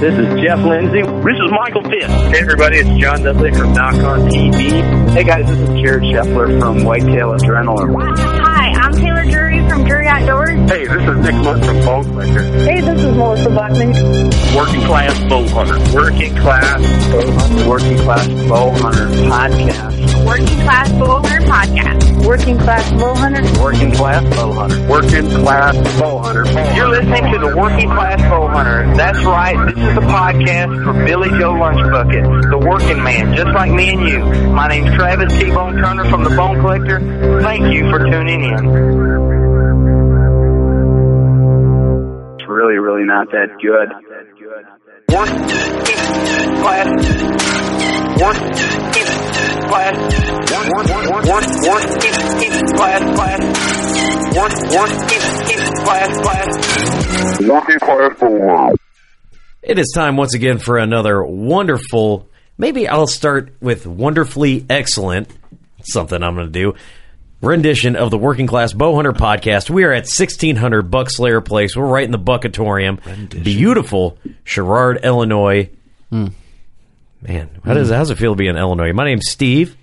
This is Jeff Lindsay. This is Michael Fitt. Hey everybody, it's John Dudley from Nock On TV. Hey guys, this is Jared Scheffler from Whitetail Adrenaline. From Drury Outdoors. Hey, this is Nick Mundt from Bone Collector. Hey, this is Melissa Bachman. Working Class Bow Hunter. Working Class Bow Hunter. Working Class Bow Hunter Podcast. Working Class Bow Hunter Podcast. Working Class Bow Hunter. Working Class Bow Hunter. Working Class Bow Hunter. You're listening to the Working Class Bow Hunter. That's right. This is the podcast for Billy Joe Lunchbucket, the working man, just like me and you. My name's Travis T-Bone Turner from the Bone Collector. Thank you for tuning in. It's really, really not that good. Working Class. Working Class. Working Class. Class. Working Class. Class. Working Class for It is time once again for another wonderful. Maybe I'll start with wonderfully excellent. Something I'm going to do. Rendition of the Working Class Bowhunter podcast. We are at 1600 Buckslayer Place. We're right in the Buckatorium. Beautiful Sherrard, Illinois. Hmm. Man, how does how's it feel to be in Illinois? My name's Steve.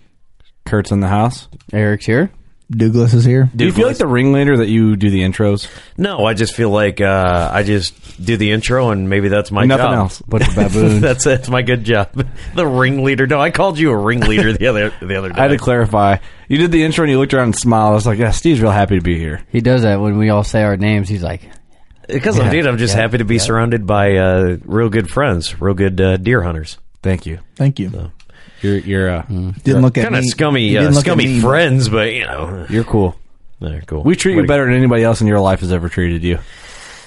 Kurt's in the house. Eric's here. Douglas is here. Do you feel like the ringleader that you do the intros? No, I just feel like uh, I just do the intro and maybe that's my Nothing job. else. Bunch of baboons. that's it. It's my good job. the ringleader. No, I called you a ringleader the other the other day. I had to clarify. You did the intro and you looked around and smiled. I was like, yeah, Steve's real happy to be here. He does that when we all say our names. He's like, Because I'm, dude, I'm just happy to be surrounded by uh, real good friends, real good uh, deer hunters. Thank you. Thank you. You're you're uh, Didn't look at Kind of me. scummy, You uh, didn't look at scummy me. friends, but you know, you're cool. they're cool. We treat you What- better than anybody else in your life has ever treated you.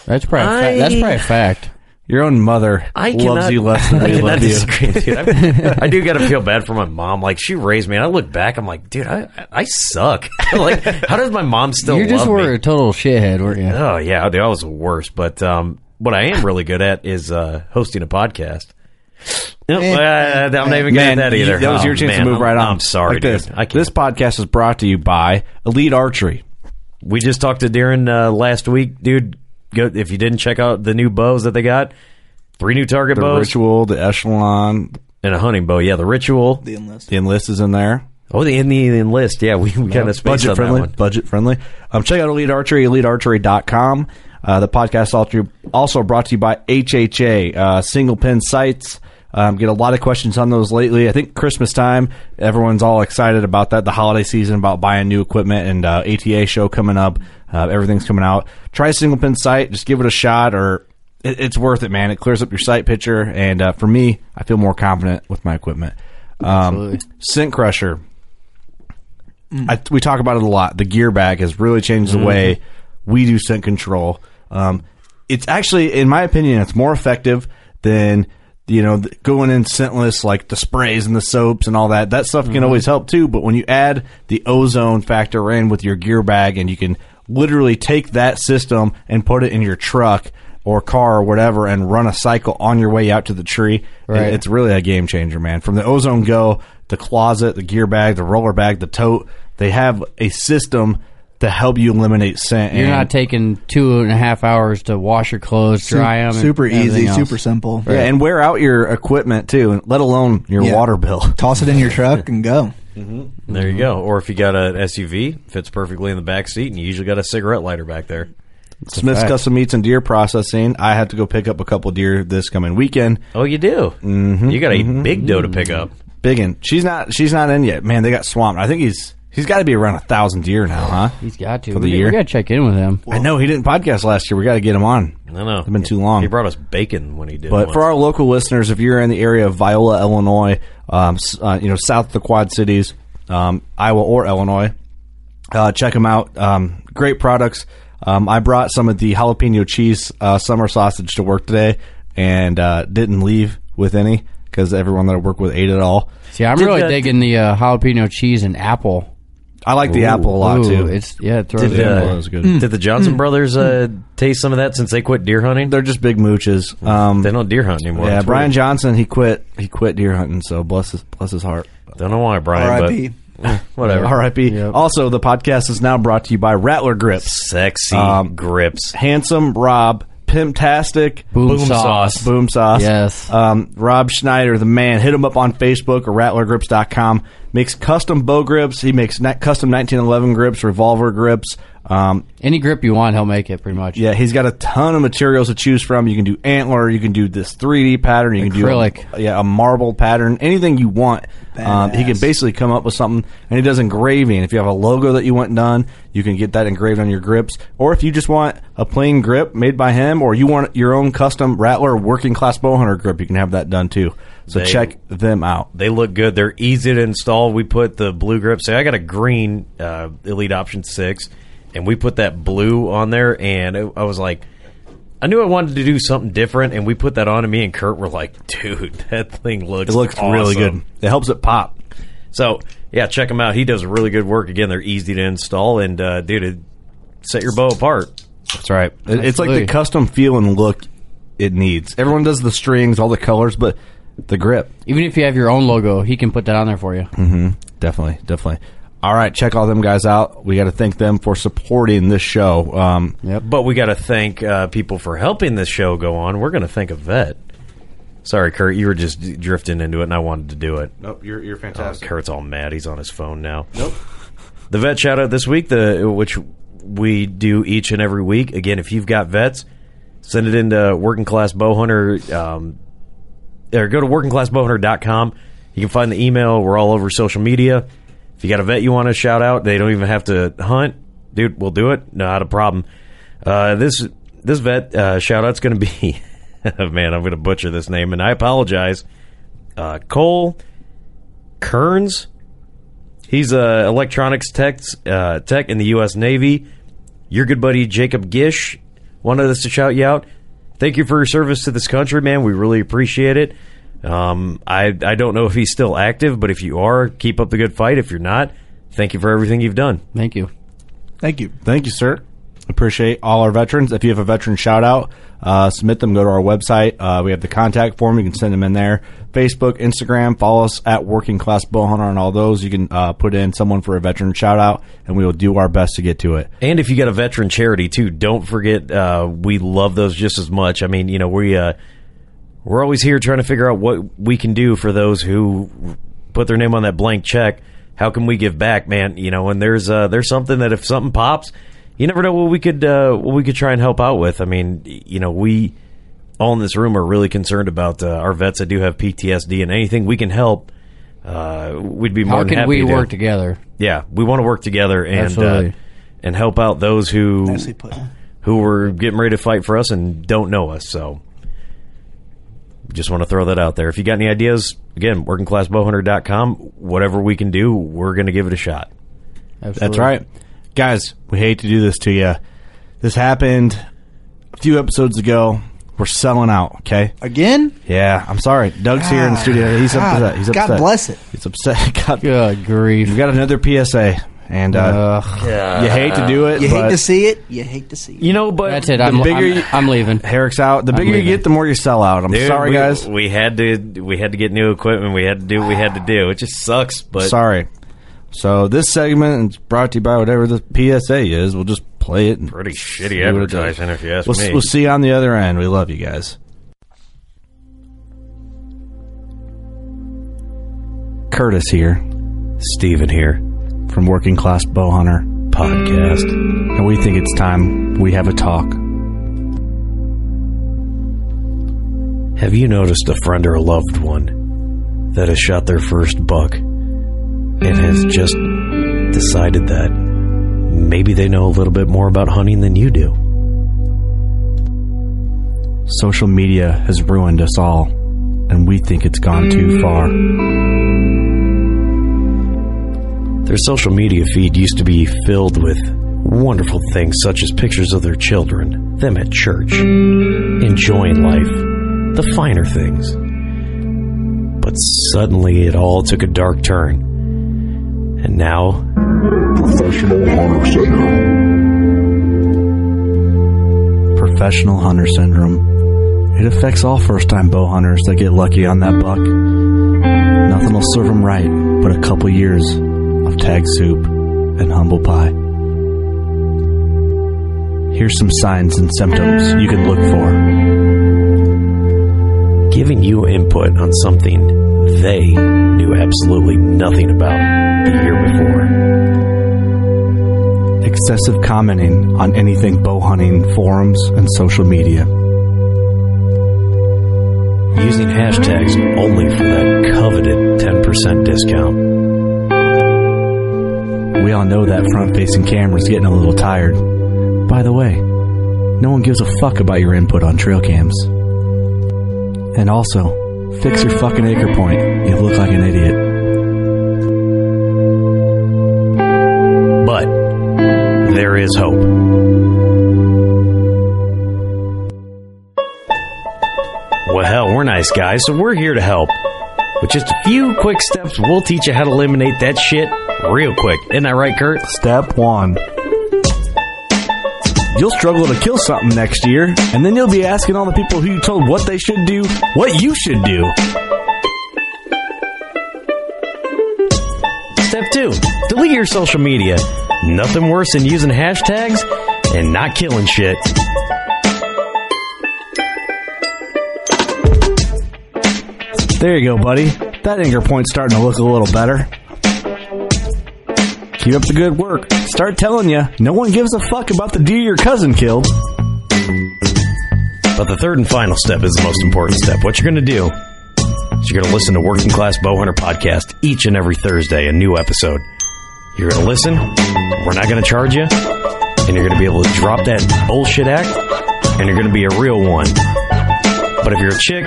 "That's probably a I- fa- that's probably a fact." Your own mother I loves cannot, you less than I we cannot love you. disagree, dude. I, I do got to feel bad for my mom. Like she raised me, and I look back, I'm like, dude, I I suck. like, how does my mom still you just love were me? a total shithead, weren't you? Oh yeah, dude, I was the worst. But um, what I am really good at is uh, hosting a podcast. Nope, Eh. uh, I'm not even good Man, that either. that was Oh, your chance man, to move I'm- right on. I'm sorry, Like dude. this. I can't. This podcast is brought to you by Elite Archery. We just talked to Darren uh, last week, dude. Go, if you didn't check out the new bows that they got, three new target The bows ritual, the echelon, and a hunting bow. Yeah, the ritual. The enlist. the enlist is in there. Oh, the in the enlist. Yeah, we, we kind of spaced budget on friendly. that one. Budget friendly. Um, check out Elite Archery, elitearchery.com. Uh, the podcast also, also brought to you by HHA, uh, single pin sights. Um, get a lot of questions on those lately. I think Christmas time, everyone's all excited about that. The holiday season, about buying new equipment, and uh, ATA show coming up. Uh, everything's coming out. Try a single pin sight. Just give it a shot, or it, it's worth it, man. It clears up your sight picture, and uh, for me, I feel more confident with my equipment. Um, Scent Crusher. I, we talk about it a lot. The gear bag has really changed the way we do scent control. Um, it's actually, in my opinion, it's more effective than you know going in scentless like the sprays and the soaps and all that. That stuff can mm-hmm. always help too. But when you add the ozone factor in with your gear bag, and you can literally take that system and put it in your truck or car or whatever, and run a cycle on your way out to the tree, Right. it's really a game changer, man. From the ozone go, the closet, the gear bag, the roller bag, the tote, they have a system to help you eliminate scent. You're and- not taking two and a half hours to wash your clothes, dry them. super easy, super simple. Yeah, and wear out your equipment too, and let alone your Yeah. water bill. Toss it in your truck and go. Mm-hmm. There you go. Or if you got an SUV, fits perfectly in the back seat, and you usually got a cigarette lighter back there. Smith's Custom Meats and Deer Processing. I had to go pick up a couple deer this coming weekend. Oh, you do. Mm-hmm, you got a mm-hmm. big doe to pick mm-hmm. up. Biggin. She's not. She's not in yet. Man, they got swamped. I think he's he's got to be around a thousand deer now, huh? He's got to. For the we, year? we got to check in with him. I know he didn't podcast last year. We got to get him on. I don't know. It's been too long. He brought us bacon when he did. But once. for our local listeners, if you're in the area of Viola, Illinois, um, uh, you know south of the Quad Cities, um, Iowa or Illinois, uh, check them out. Um, great products. Um, I brought some of the jalapeno cheese uh, summer sausage to work today, and uh, didn't leave with any because everyone that I work with ate it all. See, I'm Did really the- digging the uh, jalapeno cheese and apple. I like the apple a lot Ooh, too. It's yeah, it throws Did, it in uh, there. that was good. did the Johnson brothers uh, taste some of that since they quit deer hunting? They're just big mooches. Um, they don't deer hunt anymore. yeah, That's Brian weird. Johnson he quit he quit deer hunting. So bless his bless his heart. Don't know why, Brian. R.I.P. But whatever. R.I.P. Yep. Also, the podcast is now brought to you by Rattler Grips. Sexy Um, grips. Handsome Rob, Pimptastic, Boom, Boom sauce. sauce. Boom Sauce. Yes. Um, Rob Schneider, the man. Hit him up on Facebook or rattlergrips.com. Makes custom bow grips. He makes ni- custom 1911 grips, revolver grips. Um, Any grip you want, he'll make it pretty much. yeah, he's got a ton of materials to choose from. You can do antler, you can do this 3D pattern, you Acrylic. can do a, yeah a marble pattern, anything you want. Um, he can basically come up with something, and he does engraving. If you have a logo that you want done, you can get that engraved on your grips. Or if you just want a plain grip made by him, or you want your own custom Rattler working class bow hunter grip, you can have that done too. So They- check them out. They look good. They're easy to install. We put the blue grip. Say I got a green uh, Elite Option Six, and we put that blue on there. And it, I was like, I knew I wanted to do something different, and we put that on. And me and Kurt were like, dude, that thing looks It looks really good. It helps it pop. So yeah, check him out. He does really good work. Again, they're easy to install, and uh, dude, it set your bow apart. That's right. It- It's like the custom feel and look it needs. Everyone does the strings, all the colors, but the grip. Even if you have your own logo, he can put that on there for you. Definitely, definitely. All right, check all them guys out. We got to thank them for supporting this show. Um, But we got to thank uh, people for helping this show go on. We're going to thank a vet. Sorry, Kurt, you were just d- drifting into it, and I wanted to do it. nope, you're you're Oh, Kurt's all mad. He's on his phone now. Nope. The vet shout out this week, the which we do each and every week. Again, if you've got vets, send it into Working Class Bowhunter. Um, or go to workingclassbowhunter.com. You can find the email. We're all over social media. If you got a vet you want to shout out, they don't even have to hunt. Dude, we'll do it. Not a problem. Uh, this this vet uh, shout out's going to be, man, I'm going to butcher this name, and I apologize. Uh, Cole Kearns. He's a electronics tech uh, tech in the U.S. Navy. Your good buddy Jacob Gish wanted us to shout you out. Thank you for your service to this country, man. We really appreciate it. Um, I I don't know if he's still active, but if you are, keep up the good fight. If you're not, thank you for everything you've done. Thank you. Thank you. Thank you, sir. Appreciate all our veterans. If you have a veteran shout out, uh, submit them. Go to our website. Uh, we have the contact form. You can send them in there. Facebook, Instagram. Follow us at Working Class Bowhunter on all those. You can uh, put in someone for a veteran shout out, and we will do our best to get to it. And if you got a veteran charity too, don't forget uh, we love those just as much. I mean, you know, we uh, we're always here trying to figure out what we can do for those who put their name on that blank check. How can we give back, man? You know, and there's uh, there's something that if something pops, you never know what we could uh, what we could try and help out with. I mean, you know, we all in this room are really concerned about uh, our vets that do have PTSD, and anything we can help, uh, we'd be more How than can happy we to. work together? Yeah, we want to work together and uh, Absolutely. and help out those who Nicely put. who were getting ready to fight for us and don't know us. So, just want to throw that out there. If you got any ideas, again, workingclassbowhunter.com. Whatever we can do, we're going to give it a shot. Absolutely. That's right. Guys, we hate to do this to you. This happened a few episodes ago. We're selling out. Okay. Again? Yeah, I'm sorry. Doug's here in the studio. He's God, upset. He's God bless it. He's upset. God, Good grief. we got another PSA, and uh, you hate to do it. You but hate to see it. You hate to see it. You know, but That's it. the I'm, bigger I'm, you- I'm leaving. Herrick's out. The bigger you leaving. get, the more you sell out. I'm Dude, sorry, we, guys. We had to we had to get new equipment. We had to do what we had to do. It just sucks, but sorry. So this segment is brought to you by whatever the PSA is. We'll just play it. And pretty shitty see what it does. advertising if you ask We'll, me. we'll see you on the other end. We love you guys. Curtis here Steven here, from Working Class Bowhunter, podcast. and we think it's time we have a talk. Have you noticed a friend or a loved one that has shot their first buck and has just decided that maybe they know a little bit more about hunting than you do? Social media has ruined us all, and we think it's gone too far. Their social media feed used to be filled with wonderful things such as pictures of their children, them at church, enjoying life, the finer things. But suddenly it all took a dark turn. And now, Professional hunter syndrome. Professional Hunter Syndrome. It affects all first time bow hunters that get lucky on that buck. Nothing will serve them right but a couple years of tag soup and humble pie. Here's some signs and symptoms you can look for. giving you input on something they knew absolutely nothing about the year before. Excessive commenting on anything bow hunting forums and social media. Using hashtags only for that coveted 10% discount. We all know that front facing camera's getting a little tired. By the way, no one gives a fuck about your input on trail cams. And also, fix your fucking anchor point. You look like an idiot. But there is hope. Well, hell, we're nice guys, so we're here to help. With just a few quick steps, we'll teach you how to eliminate that shit real quick. Isn't that right, Kurt? Step one. You'll struggle to kill something next year, and then you'll be asking all the people who you told what they should do what you should do. Step two, delete your social media. Nothing worse than using hashtags and not killing shit. There you go, buddy. That anchor point's starting to look a little better. Keep up the good work. Start telling you, no one gives a fuck about the deer your cousin killed. But the third and final step is the most important step. What you're going to do is you're going to listen to Working Class Bowhunter Podcast each and every Thursday, a new episode. You're going to listen. We're not going to charge you. And you're going to be able to drop that bullshit act. And you're going to be a real one. But if you're a chick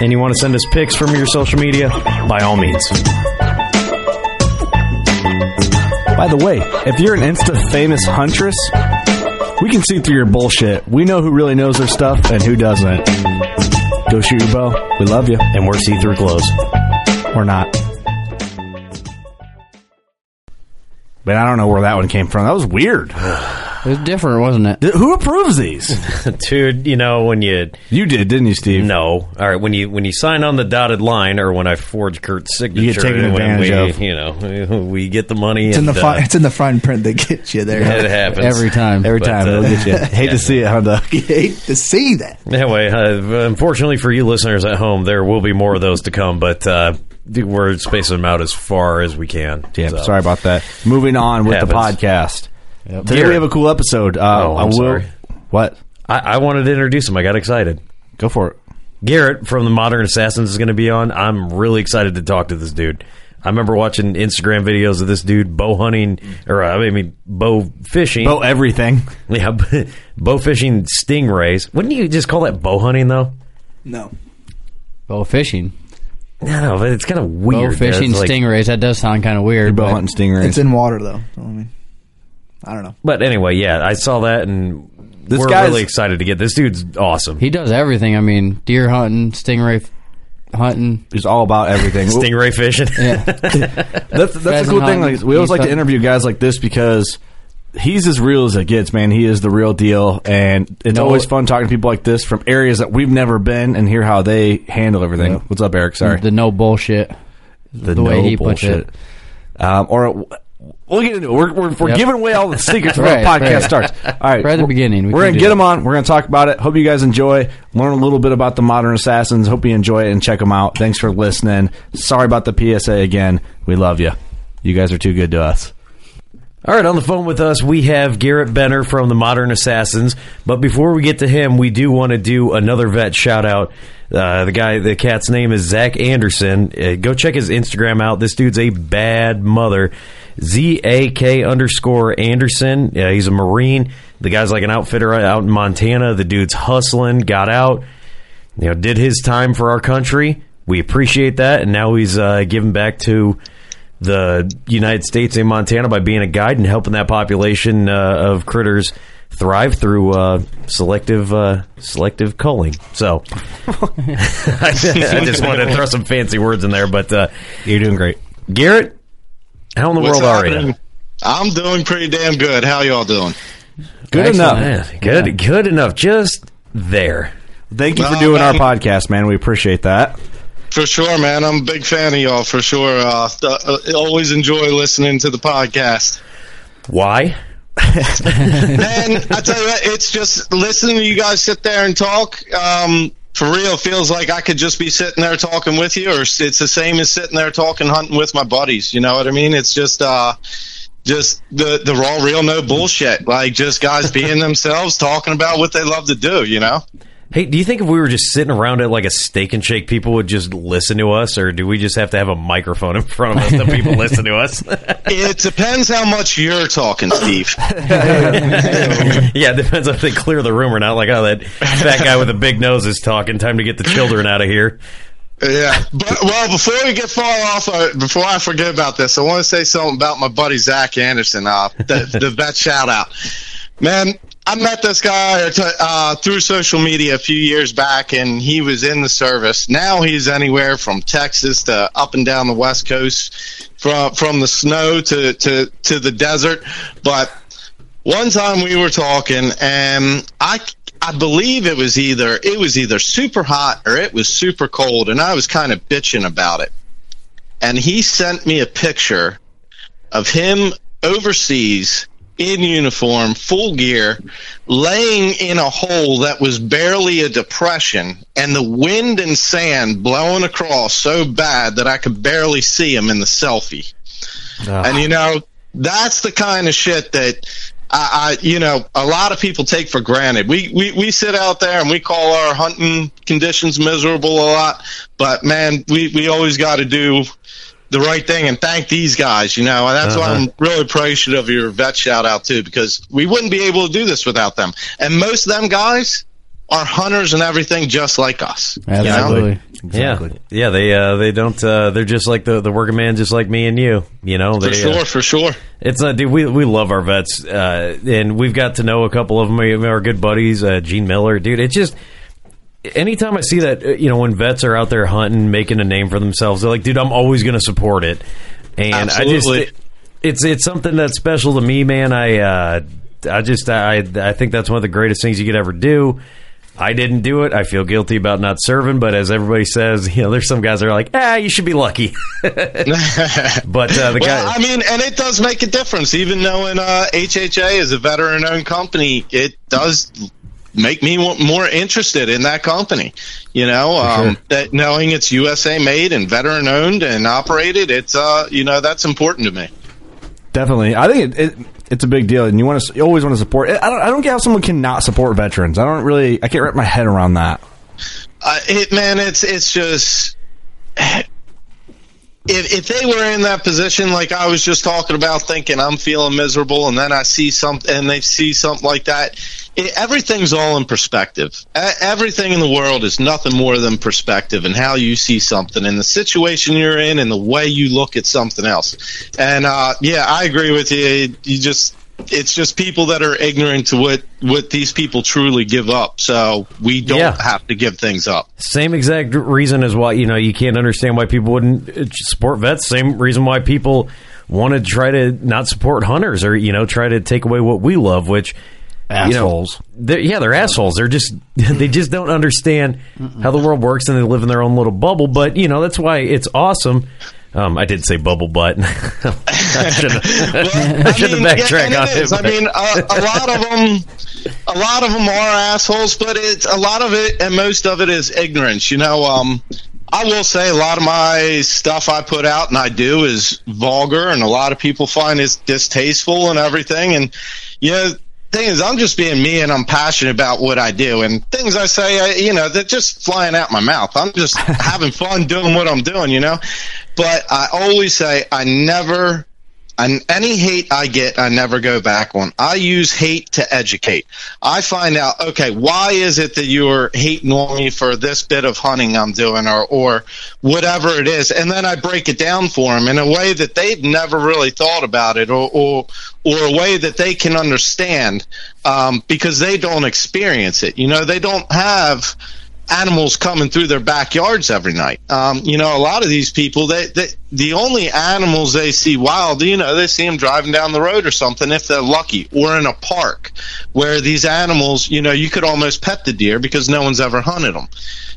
and you want to send us pics from your social media, by all means. By the way, if you're an Insta famous huntress, we can see through your bullshit. We know who really knows their stuff and who doesn't. Go shoot your bow. We love you. And we're see through clothes. Or not. But I don't know where that one came from. That was weird. It was different, wasn't it? Th- Who approves these? Dude, you know, when you You did, didn't you, Steve? No. All right. When you when you sign on the dotted line, or when I forge Kurt's signature, You get taken when advantage we, of. You know, we get the money. It's in and, the fine, uh, it's in the fine print that gets you there. it happens Every time. Every But, time. uh, It'll get you. Hate to see it, huh, Doug? You hate to see that. Anyway, uh, unfortunately for you listeners at home, there will be more of those to come, but uh, we're spacing them out as far as we can. Yeah, So- sorry about that. Moving on with the Happens. podcast. Today Garret. we have a cool episode. Uh, Oh, I I'm will- sorry. What? I, I wanted to introduce him. I got excited. Go for it. Garret from the Modern Assassins is going to be on. I'm really excited to talk to this dude. I remember watching Instagram videos of this dude bow hunting, or uh, I mean bow fishing. Oh, everything. Yeah, bow fishing stingrays. Wouldn't you just call that bow hunting though? No. Bow fishing. No, but it's kind of weird. Bow weird. fishing It's like- stingrays. That does sound kind of weird. Bow but hunting stingrays. It's in water though. So, I mean, I don't know. But anyway, yeah, I saw that and This we're guy's really excited to get this dude's awesome. He does everything. I mean, deer hunting, stingray f- hunting. he's all about everything. Stingray fishing. Yeah. that's that's the Pheasant cool thing. Like we always geese like to interview guys like this because he's as real as it gets, man. He is the real deal, and it's No- always fun talking to people like this from areas that we've never been and hear how they handle everything. What's up, Eric? Sorry, The no bullshit. The, way he puts it. Um, or we'll get into it. We're, we're, we're Yep. giving away all the secrets before Right, the podcast right. starts. All right, Right at the we're- beginning, we We're gonna get that. them on. We're gonna talk about it. Hope you guys enjoy. Learn a little bit about the modern assassins. Hope you enjoy it and check them out. Thanks for listening. Sorry about the PSA again. We love you. You guys are too good to us. All right, on the phone with us, we have Garret Benner from the Modern Assassins. But before we get to him, we do want to do another vet shout out. Uh, the guy, the cat's name is Zach Anderson. Uh, go check his Instagram out. This dude's a bad mother. Z A K underscore Anderson. Yeah, he's a Marine. The guy's like an outfitter out in Montana. The dude's hustling, got out, you know, did his time for our country. We appreciate that, and now he's uh, giving back to the United States and Montana by being a guide and helping that population uh, of critters thrive through uh, selective uh, selective culling. So I just wanted to throw some fancy words in there, but uh, You're doing great. Garret, how in the What's world are you? happening? I'm doing pretty damn good. How y'all doing? Good Excellent. enough. Man, good, good enough. Just there. Thank you for Well, doing our podcast, man. We appreciate that. For sure, man. I'm a big fan of y'all. For sure. Uh, uh, always enjoy listening to the podcast. Why? Man, I tell you what, it's just listening to you guys sit there and talk. Um, for real, feels like I could just be sitting there talking with you, or it's the same as sitting there talking hunting with my buddies. You know what I mean? It's just, uh, just the the raw, real, no bullshit. Like just guys being themselves, talking about what they love to do. You know? Hey, do you think if we were just sitting around at like a steak and shake, people would just listen to us, or do we just have to have a microphone in front of us that people listen to us? It depends how much you're talking, Steve. yeah, it depends if they clear the room or not. Like, oh, that fat guy with the big nose is talking. Time to get the children out of here. Yeah, but well, before we get far off, uh, before I forget about this, I want to say something about my buddy Zach Anderson. Uh, the, the vet shout out, man. I met this guy uh, through social media a few years back, and he was in the service. Now he's anywhere from Texas to up and down the West Coast, from from the snow to to to the desert. But one time we were talking, and I I believe it was either it was either super hot or it was super cold, and I was kind of bitching about it. And he sent me a picture of him overseas in uniform, full gear, laying in a hole that was barely a depression, and the wind and sand blowing across so bad that I could barely see him in the selfie. Ah. And you know, that's the kind of shit that I, I, you know, a lot of people take for granted. We, we we sit out there and we call our hunting conditions miserable a lot, but man, we we always got to do the right thing and thank these guys. You know, and that's why I'm really appreciative of your vet shout out too, because we wouldn't be able to do this without them. And most of them guys are hunters and everything, just like us. you know? Absolutely. Yeah, yeah. They uh, they don't. Uh, they're just like the the working man, just like me and you. You know, For sure, uh, for sure. It's not, dude. We we love our vets, uh, and we've got to know a couple of them. Our good buddies, uh, Gene Miller, dude. It's just anytime I see that, uh, you know, when vets are out there hunting, making a name for themselves, they're like, dude, I'm always going to support it. And I Absolutely. just, it's it's something that's special to me, man. I uh, I just I I think that's one of the greatest things you could ever do. I didn't do it. I feel guilty about not serving, but as everybody says, you know, there's some guys that are like, ah, you should be lucky. but uh, the well, guy, I mean, and it does make a difference. Even knowing uh, HHA is a veteran-owned company, it does make me more interested in that company. You know, um, that knowing it's USA made and veteran-owned and operated, it's uh, you know, that's important to me. Definitely, I think it, it it's a big deal, and you want to you always want to support. I don't I don't get how someone cannot support veterans. I don't really I can't wrap my head around that. Uh, it, man, it's it's just if if they were in that position, like I was just talking about, thinking I'm feeling miserable, and then I see something, and they see something like that. Everything's all in perspective. Everything in the world is nothing more than perspective and how you see something, and the situation you're in, and the way you look at something else. And uh, yeah, I agree with you. You just it's just people that are ignorant to what what these people truly give up. So we don't Yeah. have to give things up. Same exact reason as why you know you can't understand why people wouldn't uh, support vets. Same reason why people want to try to not support hunters or you know try to take away what we love, which you know, Assholes. they're, yeah, they're assholes. They're just they just don't understand how the world works and they live in their own little bubble. But you know that's why it's awesome. Um, I did say bubble butt. I should have I mean, backtracked yeah, on and it it. is. I mean, a, a lot of them, a lot of them are assholes, but it's a lot of it, and most of it is ignorance. You know, um, I will say a lot of my stuff I put out and I do is vulgar, and a lot of people find it distasteful and everything. And you know, thing is, I'm just being me, and I'm passionate about what I do, and things I say, I, you know, they're just flying out my mouth. I'm just having fun doing what I'm doing, you know. But I always say I never and any hate I get, I never go back on. I use hate to educate. I find out, okay, why is it that you're hating on me for this bit of hunting I'm doing or, or whatever it is? And then I break it down for them in a way that they've never really thought about it or, or, or a way that they can understand, um, because they don't experience it. You know, they don't have, animals coming through their backyards every night. Um, you know, a lot of these people, they, they the only animals they see wild, you know, they see them driving down the road or something if they're lucky, or in a park where these animals, you know, you could almost pet the deer because no one's ever hunted them.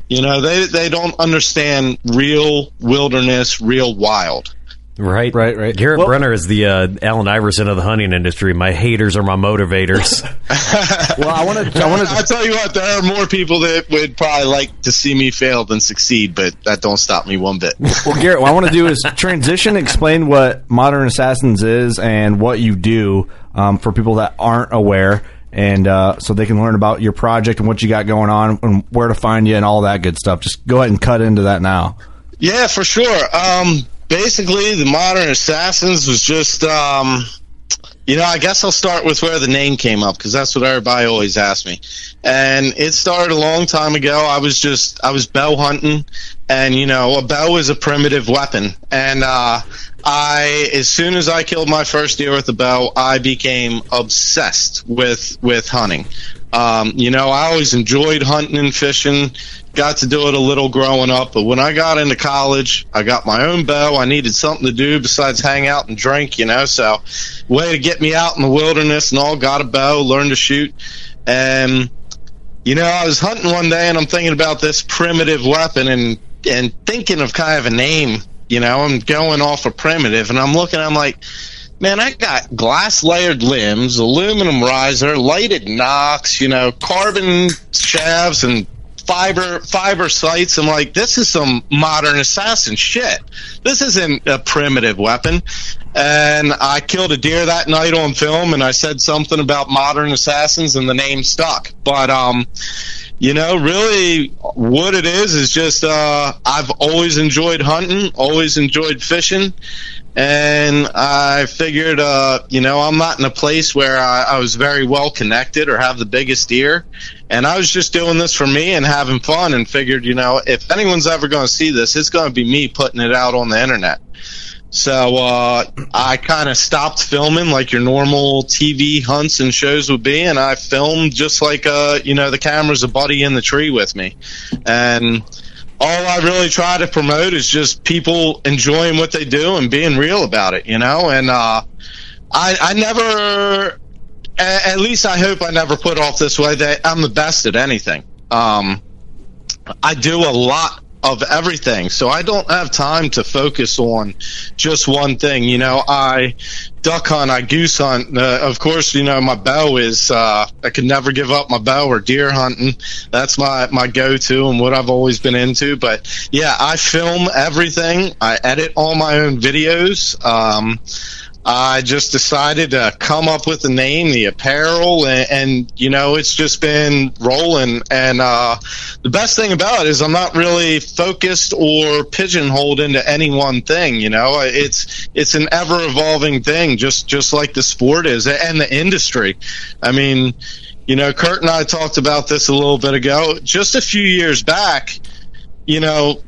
You know, they they don't understand real wilderness, real wild. Right, Right, right. Garrett Well- Brenner is the uh, Allen Iverson of the hunting industry. My haters are my motivators. Well, I want to. I want I to. tell you what, there are more people that would probably like to see me fail than succeed, but that don't stop me one bit. Well, Garret, what I want to do is transition, explain what Modern Assassins is and what you do um, for people that aren't aware, and uh, so they can learn about your project and what you got going on and where to find you and all that good stuff. Just go ahead and cut into that now. Yeah, for sure. Um, basically, the Modern Assassins was just, um, you know, I guess I'll start with where the name came up because that's what everybody always asks me. And it started a long time ago. I was just, I was bow hunting, and you know, a bow is a primitive weapon. And uh, I, as soon as I killed my first deer with a bow, I became obsessed with with hunting. Um, you know, I always enjoyed hunting and fishing. Got to do it a little growing up, but when I got into college, I got my own bow. I needed something to do besides hang out and drink, you know. So, way to get me out in the wilderness and all. Got a bow, learned to shoot, and you know, I was hunting one day and I'm thinking about this primitive weapon and and thinking of kind of a name. You know, I'm going off a primitive, and I'm looking. I'm like, man, I got glass layered limbs, aluminum riser, lighted nocks, you know, carbon shafts and fiber fiber sights. I'm like, this is some modern assassin shit. This isn't a primitive weapon. And I killed a deer that night on film, and I said something about modern assassins, and the name stuck. But um, you know, really, what it is is just uh, I've always enjoyed hunting, always enjoyed fishing, and I figured, uh, you know, I'm not in a place where I, I was very well connected or have the biggest ear, and I was just doing this for me and having fun, and figured, you know, if anyone's ever going to see this, it's going to be me putting it out on the internet. So uh, I kind of stopped filming like your normal TV hunts and shows would be, and I filmed just like uh, you know the camera's a buddy in the tree with me, and all I really try to promote is just people enjoying what they do and being real about it, you know. And uh, I, I never, at least I hope I never put off this way that I'm the best at anything. Um, I do a lot of everything, so I don't have time to focus on just one thing. You know, I duck hunt, I goose hunt. Uh, of course, you know my bow is. Uh, I could never give up my bow or deer hunting. That's my my go to and what I've always been into. But yeah, I film everything. I edit all my own videos. Um, I just decided to come up with the name, the apparel, and, and you know, it's just been rolling. And uh, the best thing about it is I'm not really focused or pigeonholed into any one thing. You know, it's it's an ever evolving thing, just just like the sport is and the industry. I mean, you know, Kurt and I talked about this a little bit ago. Just a few years back, you know,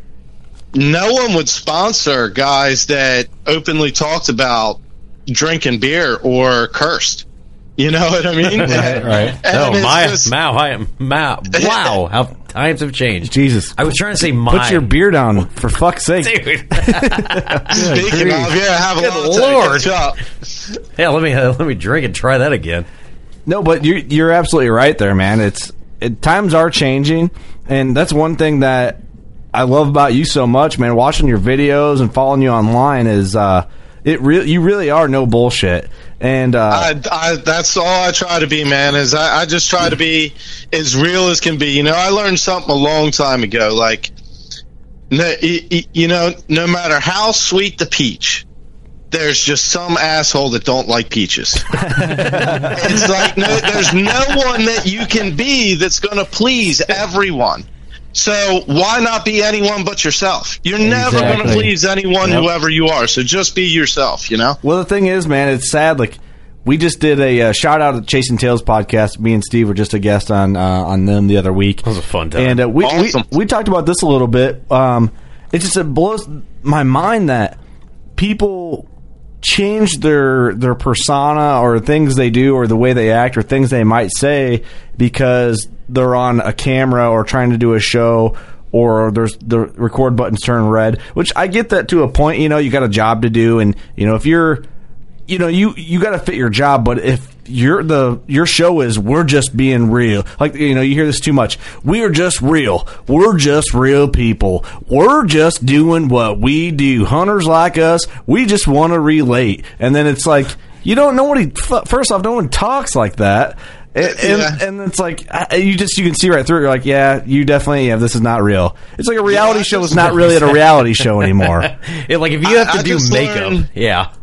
no one would sponsor guys that openly talked about drinking beer or cursed. You know what I mean? Right, right. And No, it's my, just- my, my, my, wow, how times have changed. Jesus. I was trying to say my. Put your beer down, for fuck's sake. Dude. Speaking of, yeah, have a Good lot Lord. up. yeah, let me uh, let me drink and try that again. No, but you're you're absolutely right there, man. It's it, times are changing, and that's one thing that I love about you so much, man. Watching your videos and following you online is uh, it really you really are no bullshit, and uh, I, I, that's all I try to be, man. Is I, I just try to be as real as can be. You know, I learned something a long time ago. Like, no, you know, no matter how sweet the peach, there's just some asshole that don't like peaches. it's like no, there's no one that you can be that's going to please everyone. So why not be anyone but yourself? You're never going to please anyone, whoever you are. So just be yourself. You know. Well, the thing is, man, it's sad. Like we just did a uh, shout out at Chasing Tails podcast. Me and Steve were just a guest on uh, on them the other week. It was a fun time. and uh, we, Awesome. we we talked about this a little bit. Um, it just it blows my mind that people change their their persona or things they do or the way they act or things they might say because they're on a camera or trying to do a show or there's the record buttons turn red which i get that to a point you know you got a job to do and you know if you're you know you you got to fit your job but if you're the your show is we're just being real. Like you know you hear this too much. We're just real. We're just real people. We're just doing what we do. Hunters like us we just want to relate. And then it's like you don't know what he first off no one talks like that and, and, Yeah. and it's like uh, you just you can see right through it. You're like, yeah, you definitely yeah, this is not real. It's like a reality I show is not really at a reality show anymore. Yeah, like if you have I- to I do just makeup, learned- yeah.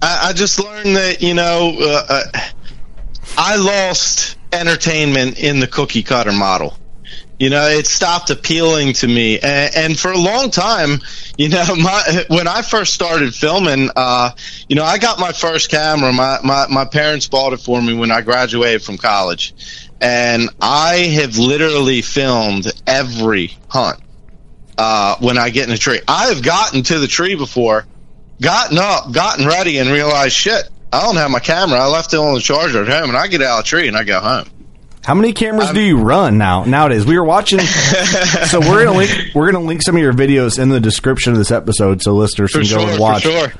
I, I just learned that you know uh, uh, I lost entertainment in the cookie cutter model. You know, it stopped appealing to me, and, and for a long time, you know, my when I first started filming, uh, you know, I got my first camera. My, my my parents bought it for me when I graduated from college, and I have literally filmed every hunt uh, when I get in a tree. I have gotten to the tree before, gotten up, gotten ready, and realized, shit, I don't have my camera. I left it on the charger at home, and I get out of the tree and I go home. How many cameras do you run now nowadays? We were watching, so we're gonna link we're gonna link some of your videos in the description of this episode, so listeners can go sure, and for watch. sure.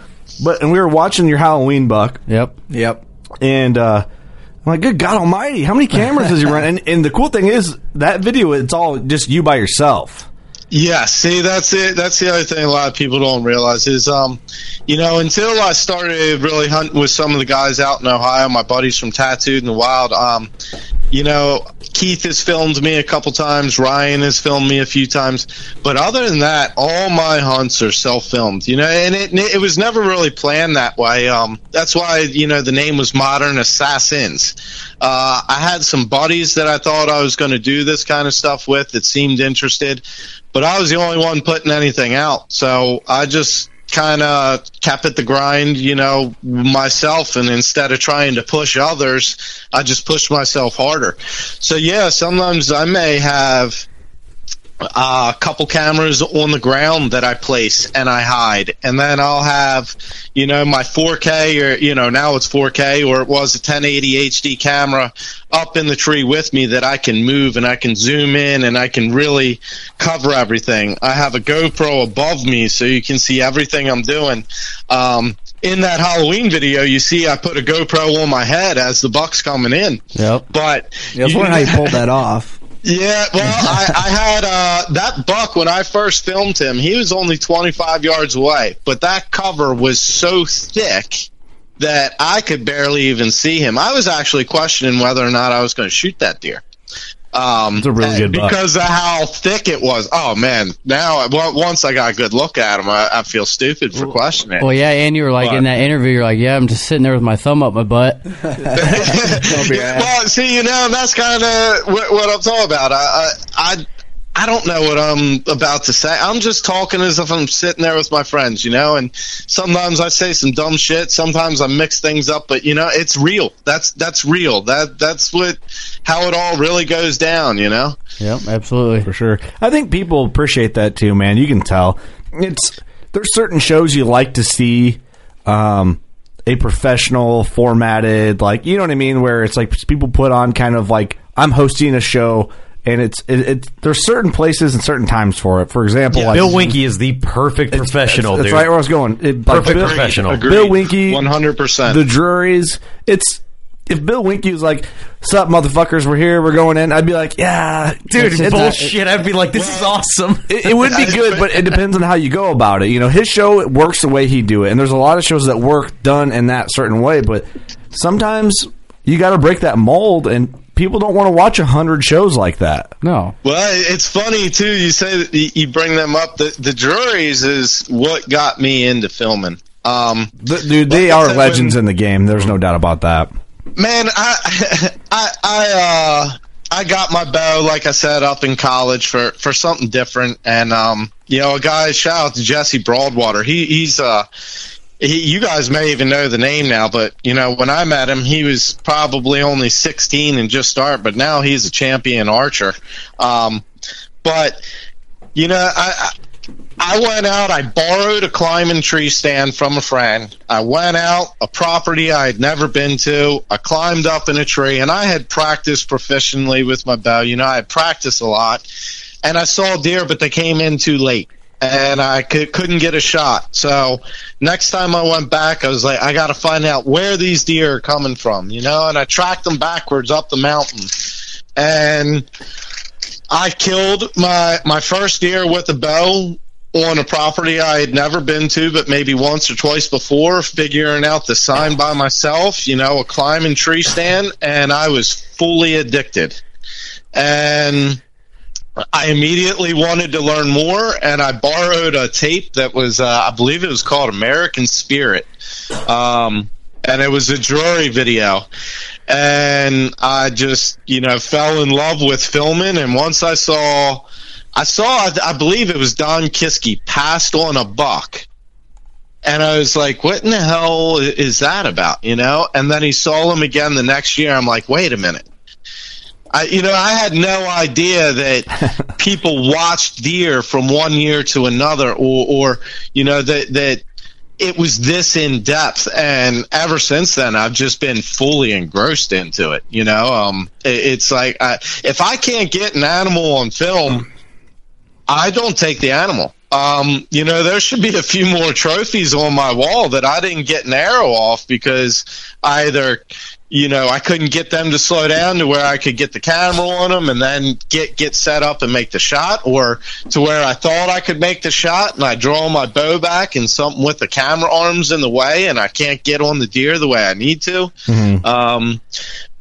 But and we were watching your Halloween buck, Yep. Yep. and uh, I'm like, good God Almighty, how many cameras does he run? And, and the cool thing is that video, it's all just you by yourself. Yeah, see, that's it. That's the other thing a lot of people don't realize is, um, you know, until I started really hunting with some of the guys out in Ohio, my buddies from Tattooed in the Wild, um, you know, Keith has filmed me a couple times, Ryan has filmed me a few times, but other than that, all my hunts are self-filmed, you know, and it it was never really planned that way. Um, that's why you know the name was Modern Assassins. Uh, I had some buddies that I thought I was going to do this kind of stuff with that seemed interested, but I was the only one putting anything out, so I just kind of kept at the grind, you know, myself. And instead of trying to push others, I just pushed myself harder. So yeah, sometimes I may have a couple cameras on the ground that I place and I hide, and then I'll have, you know, my 4K or you know now it's 4K or it was a 1080 HD camera up in the tree with me that I can move and I can zoom in and I can really cover everything. I have a GoPro above me so you can see everything I'm doing. Um, in that Halloween video, you see I put a GoPro on my head as the buck's coming in. Yep. But Yeah, I was wondering how you pulled that off. Yeah, well, I, I had uh, that buck when I first filmed him. He was only 25 yards away, but that cover was so thick that I could barely even see him. I was actually questioning whether or not I was going to shoot that deer. Um, It's a really good buck. because of how thick it was. Oh man! Now, once I got a good look at him, I, I feel stupid for questioning. Well, yeah, and you were like in that interview, you're like, yeah, I'm just sitting there with my thumb up my butt. well, see, you know, that's kind of what, what I'm talking about. I, I, I, I don't know what I'm about to say. I'm just talking as if I'm sitting there with my friends, you know. And sometimes I say some dumb shit. Sometimes I mix things up, but you know, it's real. That's that's real. That that's what how it all really goes down, you know. Yep, absolutely. for sure. I think people appreciate that too, man. You can tell. It's there's certain shows you like to see, um, a professional formatted like you know what I mean where it's like people put on kind of like I'm hosting a show and it's it, it's there's certain places and certain times for it. For example, like Bill Winke is the perfect professional, that's right where I was going. It, like Perfect Bill, professional. Agreed. Bill Winke, 100%. The Drury's. It's if Bill Winke was like, "Sup, motherfuckers, we're here, we're going in," I'd be like, "Yeah, Dude, it's- it's- bullshit. I'd be like, this is awesome. It, it would be good, but it depends on how you go about it. You know, his show it works the way he do it, and there's a lot of shows that work done in that certain way. But sometimes you got to break that mold, and people don't want to watch a hundred shows like that. No. Well, it's funny too. You say that you you bring them up. The the Drurys is what got me into filming. Um, Th- Dude, they are said, legends when- in the game. There's no doubt about that. man, I I I uh I got my bow, like I said, up in college for for something different. And um, you know, a guy shout out to Jesse Broadwater. He he's uh. He, you guys may even know the name now, but you know when I met him, he was probably only 16 and just start, but now he's a champion archer. Um, but you know, I, I went out. I borrowed a climbing tree stand from a friend. I went out a property I had never been to. I climbed up in a tree, and I had practiced proficiently with my bow. You know, I had practiced a lot, and I saw deer, but they came in too late, and I could, couldn't get a shot. So next time I went back, I was like, I got to find out where these deer are coming from. You know, and I tracked them backwards up the mountain, and I killed my my first deer with a bow on a property I had never been to, but maybe once or twice before, figuring out the sign by myself, you know, a climbing tree stand, and I was fully addicted. And I immediately wanted to learn more, and I borrowed a tape that was, uh, I believe it was called American Spirit. Um, and it was a Drury video. And I just, you know, fell in love with filming. And once I saw, I saw, I believe it was Don Kisky passed on a buck. And I was like, what in the hell is that about? You know? And then he saw him again the next year. I'm like, wait a minute. I, you know, I had no idea that people watched deer from one year to another, or, or you know, that that it was this in depth. And ever since then, I've just been fully engrossed into it. You know, um, it, it's like I, if I can't get an animal on film, I don't take the animal. Um, you know, there should be a few more trophies on my wall that I didn't get an arrow off because either, you know, I couldn't get them to slow down to where I could get the camera on them and then get get set up and make the shot, or to where I thought I could make the shot and I draw my bow back and something with the camera arms in the way and I can't get on the deer the way I need to. Um,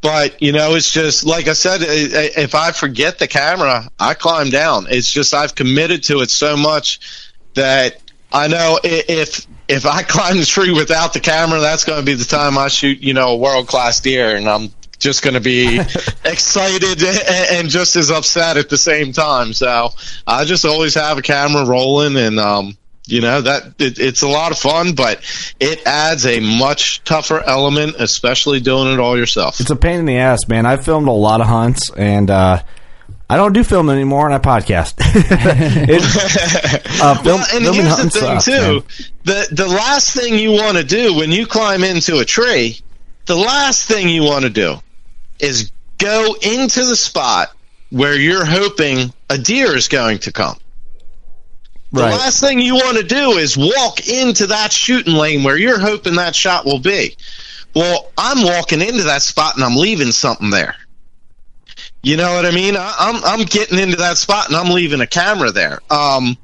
but you know, it's just like I said. If I forget the camera, I climb down. It's just I've committed to it so much that I know if if I climb the tree without the camera, that's going to be the time I shoot, you know, a world class deer, and I'm just going to be excited and just as upset at the same time. So I just always have a camera rolling, and um, you know that it, it's a lot of fun, but it adds a much tougher element, especially doing it all yourself. It's a pain in the ass, man. I've filmed a lot of hunts, and uh, I don't do film anymore, and I podcast. It- uh, film, well, and here's the thing sucks, too: man. the the last thing you want to do when you climb into a tree, the last thing you want to do is go into the spot where you're hoping a deer is going to come. The Right. last thing you want to do is walk into that shooting lane where you're hoping that shot will be. Well, I'm walking into that spot and I'm leaving something there. You know what I mean? I, I'm I'm getting into that spot and I'm leaving a camera there. Um,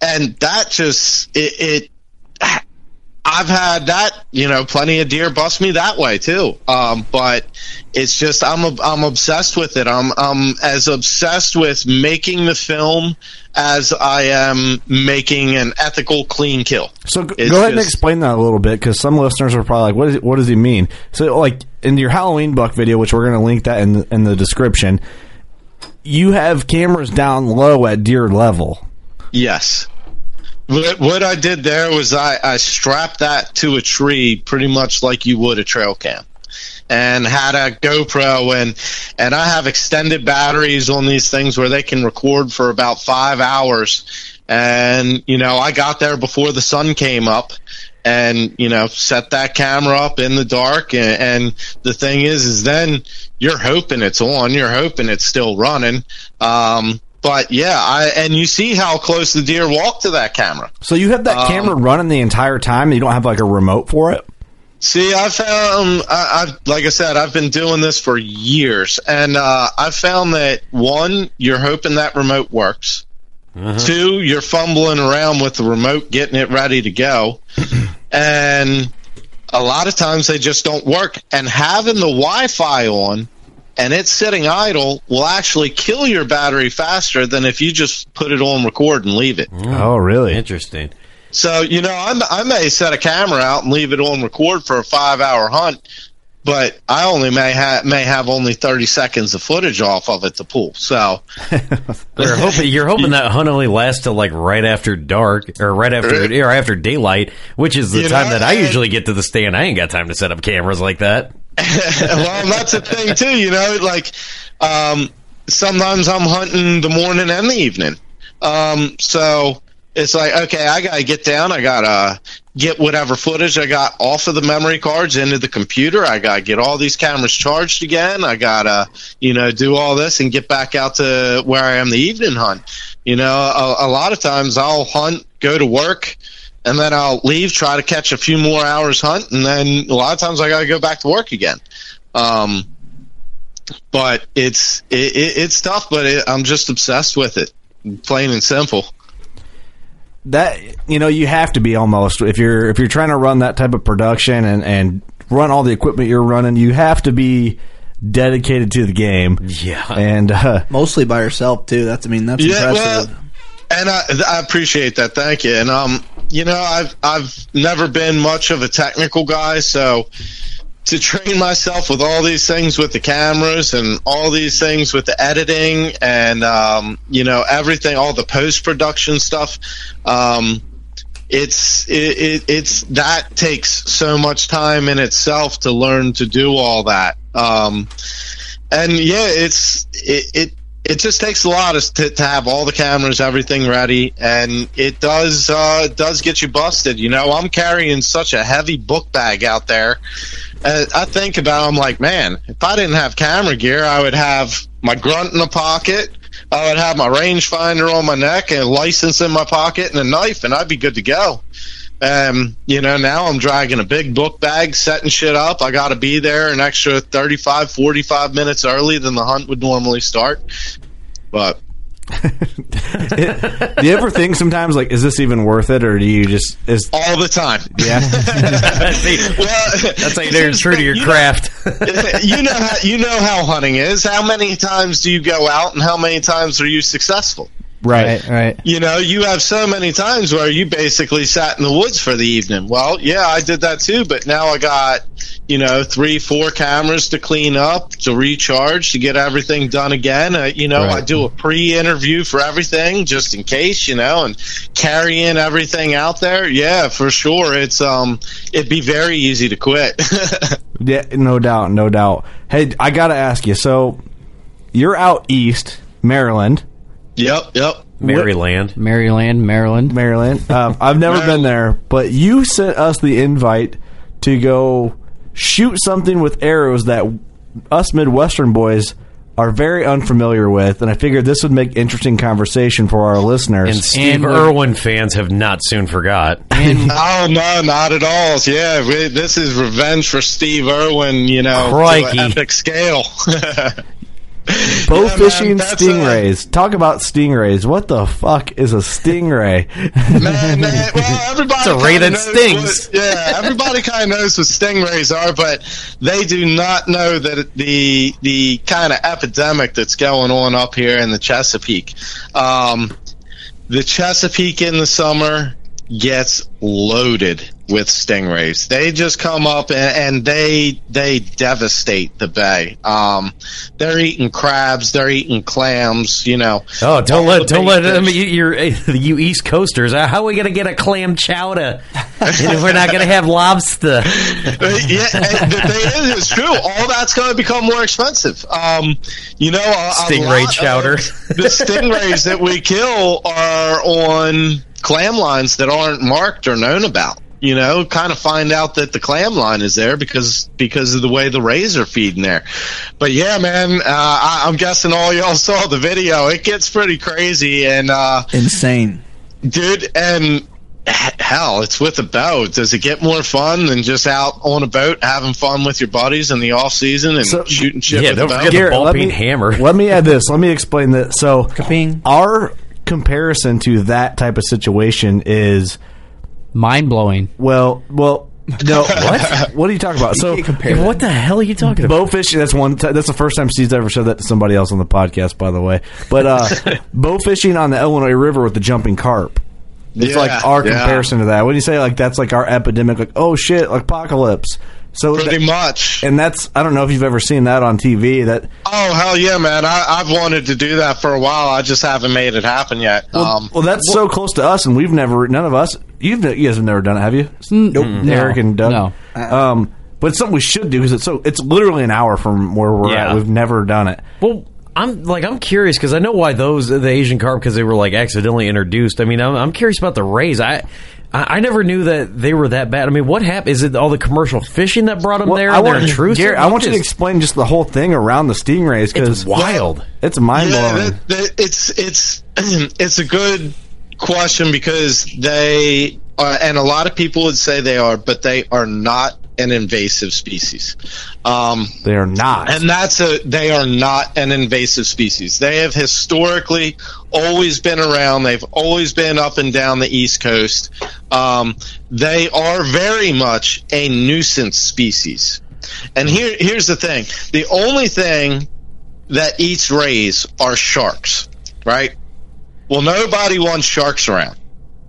and that just it, it I've had that, you know, plenty of deer bust me that way too. Um, but it's just I'm a, I'm obsessed with it. I'm I'm as obsessed with making the film as I am making an ethical clean kill. So go, go ahead and explain that a little bit because some listeners are probably like, "What is what does he mean?" So, like in your Halloween buck video, which we're going to link that in the, in the description, you have cameras down low at deer level. Yes. What, what I did there was I, I strapped that to a tree pretty much like you would a trail cam and had a GoPro and and I have extended batteries on these things where they can record for about five hours. And you know I got there before the sun came up and you know set that camera up in the dark. And, and the thing is is then you're hoping it's on you're hoping it's still running. Um, but yeah I, and you see how close the deer walk to that camera So you have that Um, camera running the entire time, and you don't have like a remote for it. See, I found, I, I've, like I said, I've been doing this for years, and uh, I found that one, you're hoping that remote works. Two, you're fumbling around with the remote, getting it ready to go, and a lot of times they just don't work. And having the Wi-Fi on and it's sitting idle will actually kill your battery faster than if you just put it on record and leave it. Oh, really? Interesting. So you know, I'm, I may set a camera out and leave it on record for a five hour hunt, but I only may have may have only thirty seconds of footage off of it to pull. So You're hoping you're hoping that hunt only lasts till like right after dark or right after or after daylight, which is the You time know, that I usually get to the stand. I ain't got time to set up cameras like that. well, that's the thing too. You know, like um, sometimes I'm hunting the morning and the evening. Um, so it's like, okay, I gotta get down. I gotta get whatever footage I got off of the memory cards into the computer. I gotta get all these cameras charged again. I gotta, you know, do all this and get back out to where I am the evening hunt. You know, a, a lot of times I'll hunt, go to work, and then I'll leave, try to catch a few more hours hunt, and then a lot of times I got to go back to work again. Um, but it's it, it, it's tough, but it, I'm just obsessed with it, plain and simple. That you know you have to be almost if you're if you're trying to run that type of production and and run all the equipment you're running you have to be dedicated to the game Yeah. and uh, Mostly by yourself too. That's I mean that's Yeah, impressive. well, and I, I appreciate that. Thank you. And um, you know, I've I've never been much of a technical guy, so to train myself with all these things with the cameras and all these things with the editing and um, you know everything, all the post production stuff. Um, it's it, it, it's that takes so much time in itself to learn to do all that. Um, and yeah, it's it, it it just takes a lot to, to have all the cameras, everything ready, and it does uh, does get you busted. You know, I'm carrying such a heavy book bag out there. Uh, I think about, I'm like, man, if I didn't have camera gear, I would have my grunt in a pocket. I would have my rangefinder on my neck and a license in my pocket and a knife, and I'd be good to go. Um, you know, now I'm dragging a big book bag, setting shit up. I got to be there an extra 35, 45 minutes early than the hunt would normally start. But do you ever think sometimes like is this even worth it or do you just is all the time. yeah See, Well, that's how you know you're true to your craft. you know how you know how hunting is. How many times do you go out, and how many times are you successful? Right Right, right. You know, you have so many times where you basically sat in the woods for the evening. Well, yeah, I did that too, but now I got, you know, three, four cameras to clean up, to recharge, to get everything done again. Uh, you know, Right. I do a pre-interview for everything just in case, you know, and carrying everything out there. Yeah, for sure. It's um, it'd be very easy to quit. yeah no doubt no doubt hey I gotta ask you so you're out east Maryland yep, yep. Maryland. Maryland, Maryland. Maryland. Um, I've never been there, but you sent us the invite to go shoot something with arrows that us Midwestern boys are very unfamiliar with, and I figured this would make interesting conversation for our listeners. And Steve And- Irwin fans have not soon forgot. And Oh no, not at all. Yeah, we, this is revenge for Steve Irwin. You know, Crikey. to an epic scale. Bow Yeah, fishing that's stingrays. Talk about stingrays. What the fuck is a stingray? man, man, well, everybody It's a ray kinda that stings. what- yeah, everybody kind of knows what stingrays are, but they do not know that the the kind of epidemic that's going on up here in the Chesapeake. Um, the Chesapeake in the summer gets loaded with stingrays. They just come up and, and they they devastate the bay. Um, they're eating crabs, they're eating clams. You know. Oh, don't let don't let them. You, you're you East Coasters. uh, How are we gonna get a clam chowder? if we're not gonna have lobster. Uh, yeah, the thing is, it's true. All that's going to become more expensive. Um, you know, a, a Stingray lot chowder. the stingrays that we kill are on clam lines that aren't marked or known about. You know, kind of find out that the clam line is there because because of the way the rays are feeding there. But yeah, man, uh, I, I'm guessing all y'all saw the video. It gets pretty crazy and uh, Insane. dude, and hell, it's with a boat. Does it get more fun than just out on a boat having fun with your buddies in the off season and So- shooting shit Yeah, with don't a boat? forget the ball let peen me- hammer. Let me add this. Let me explain this. So, Kaping. our comparison to that type of situation is Mind blowing. well, well, no. what? What are you talking about? So, what the hell are you talking about? bow fishing. That's one. T- that's the first time Steve's ever said that to somebody else on the podcast, by the way. But uh, bow fishing on the Illinois River with the jumping carp. It's Yeah, like our yeah. comparison to that. When you say like that's like our epidemic, like oh shit, like apocalypse. So Pretty that- much. and that's I don't know if you've ever seen that on TV. That Oh hell yeah, man! I, I've wanted to do that for a while. I just haven't made it happen yet. well, um, well that's so close to us, and we've never none of us. You've you guys have never done it, have you? Nope. Eric and Doug. No. Um, but it's something we should do because it's so it's literally an hour from where we're Yeah. at. We've never done it. Well, I'm like I'm curious because I know why those the Asian carp because they were like accidentally introduced. I mean, I'm, I'm curious about the rays. I, I I never knew that they were that bad. I mean, what happened? Is it all the commercial fishing that brought them Well, there? I want, intrusive. Garret, I want you to explain just the whole thing around the stingrays because It's wild. It's mind yeah, blowing. that, that, it's it's it's a good question because they are, and a lot of people would say they are, but they are not an invasive species. Um, They are not. and that's a they are not an invasive species. They have historically always been around. They've always been up and down the East Coast. Um, they are very much a nuisance species. And here here's the thing: the only thing that eats rays are sharks, right? Well, nobody wants sharks around.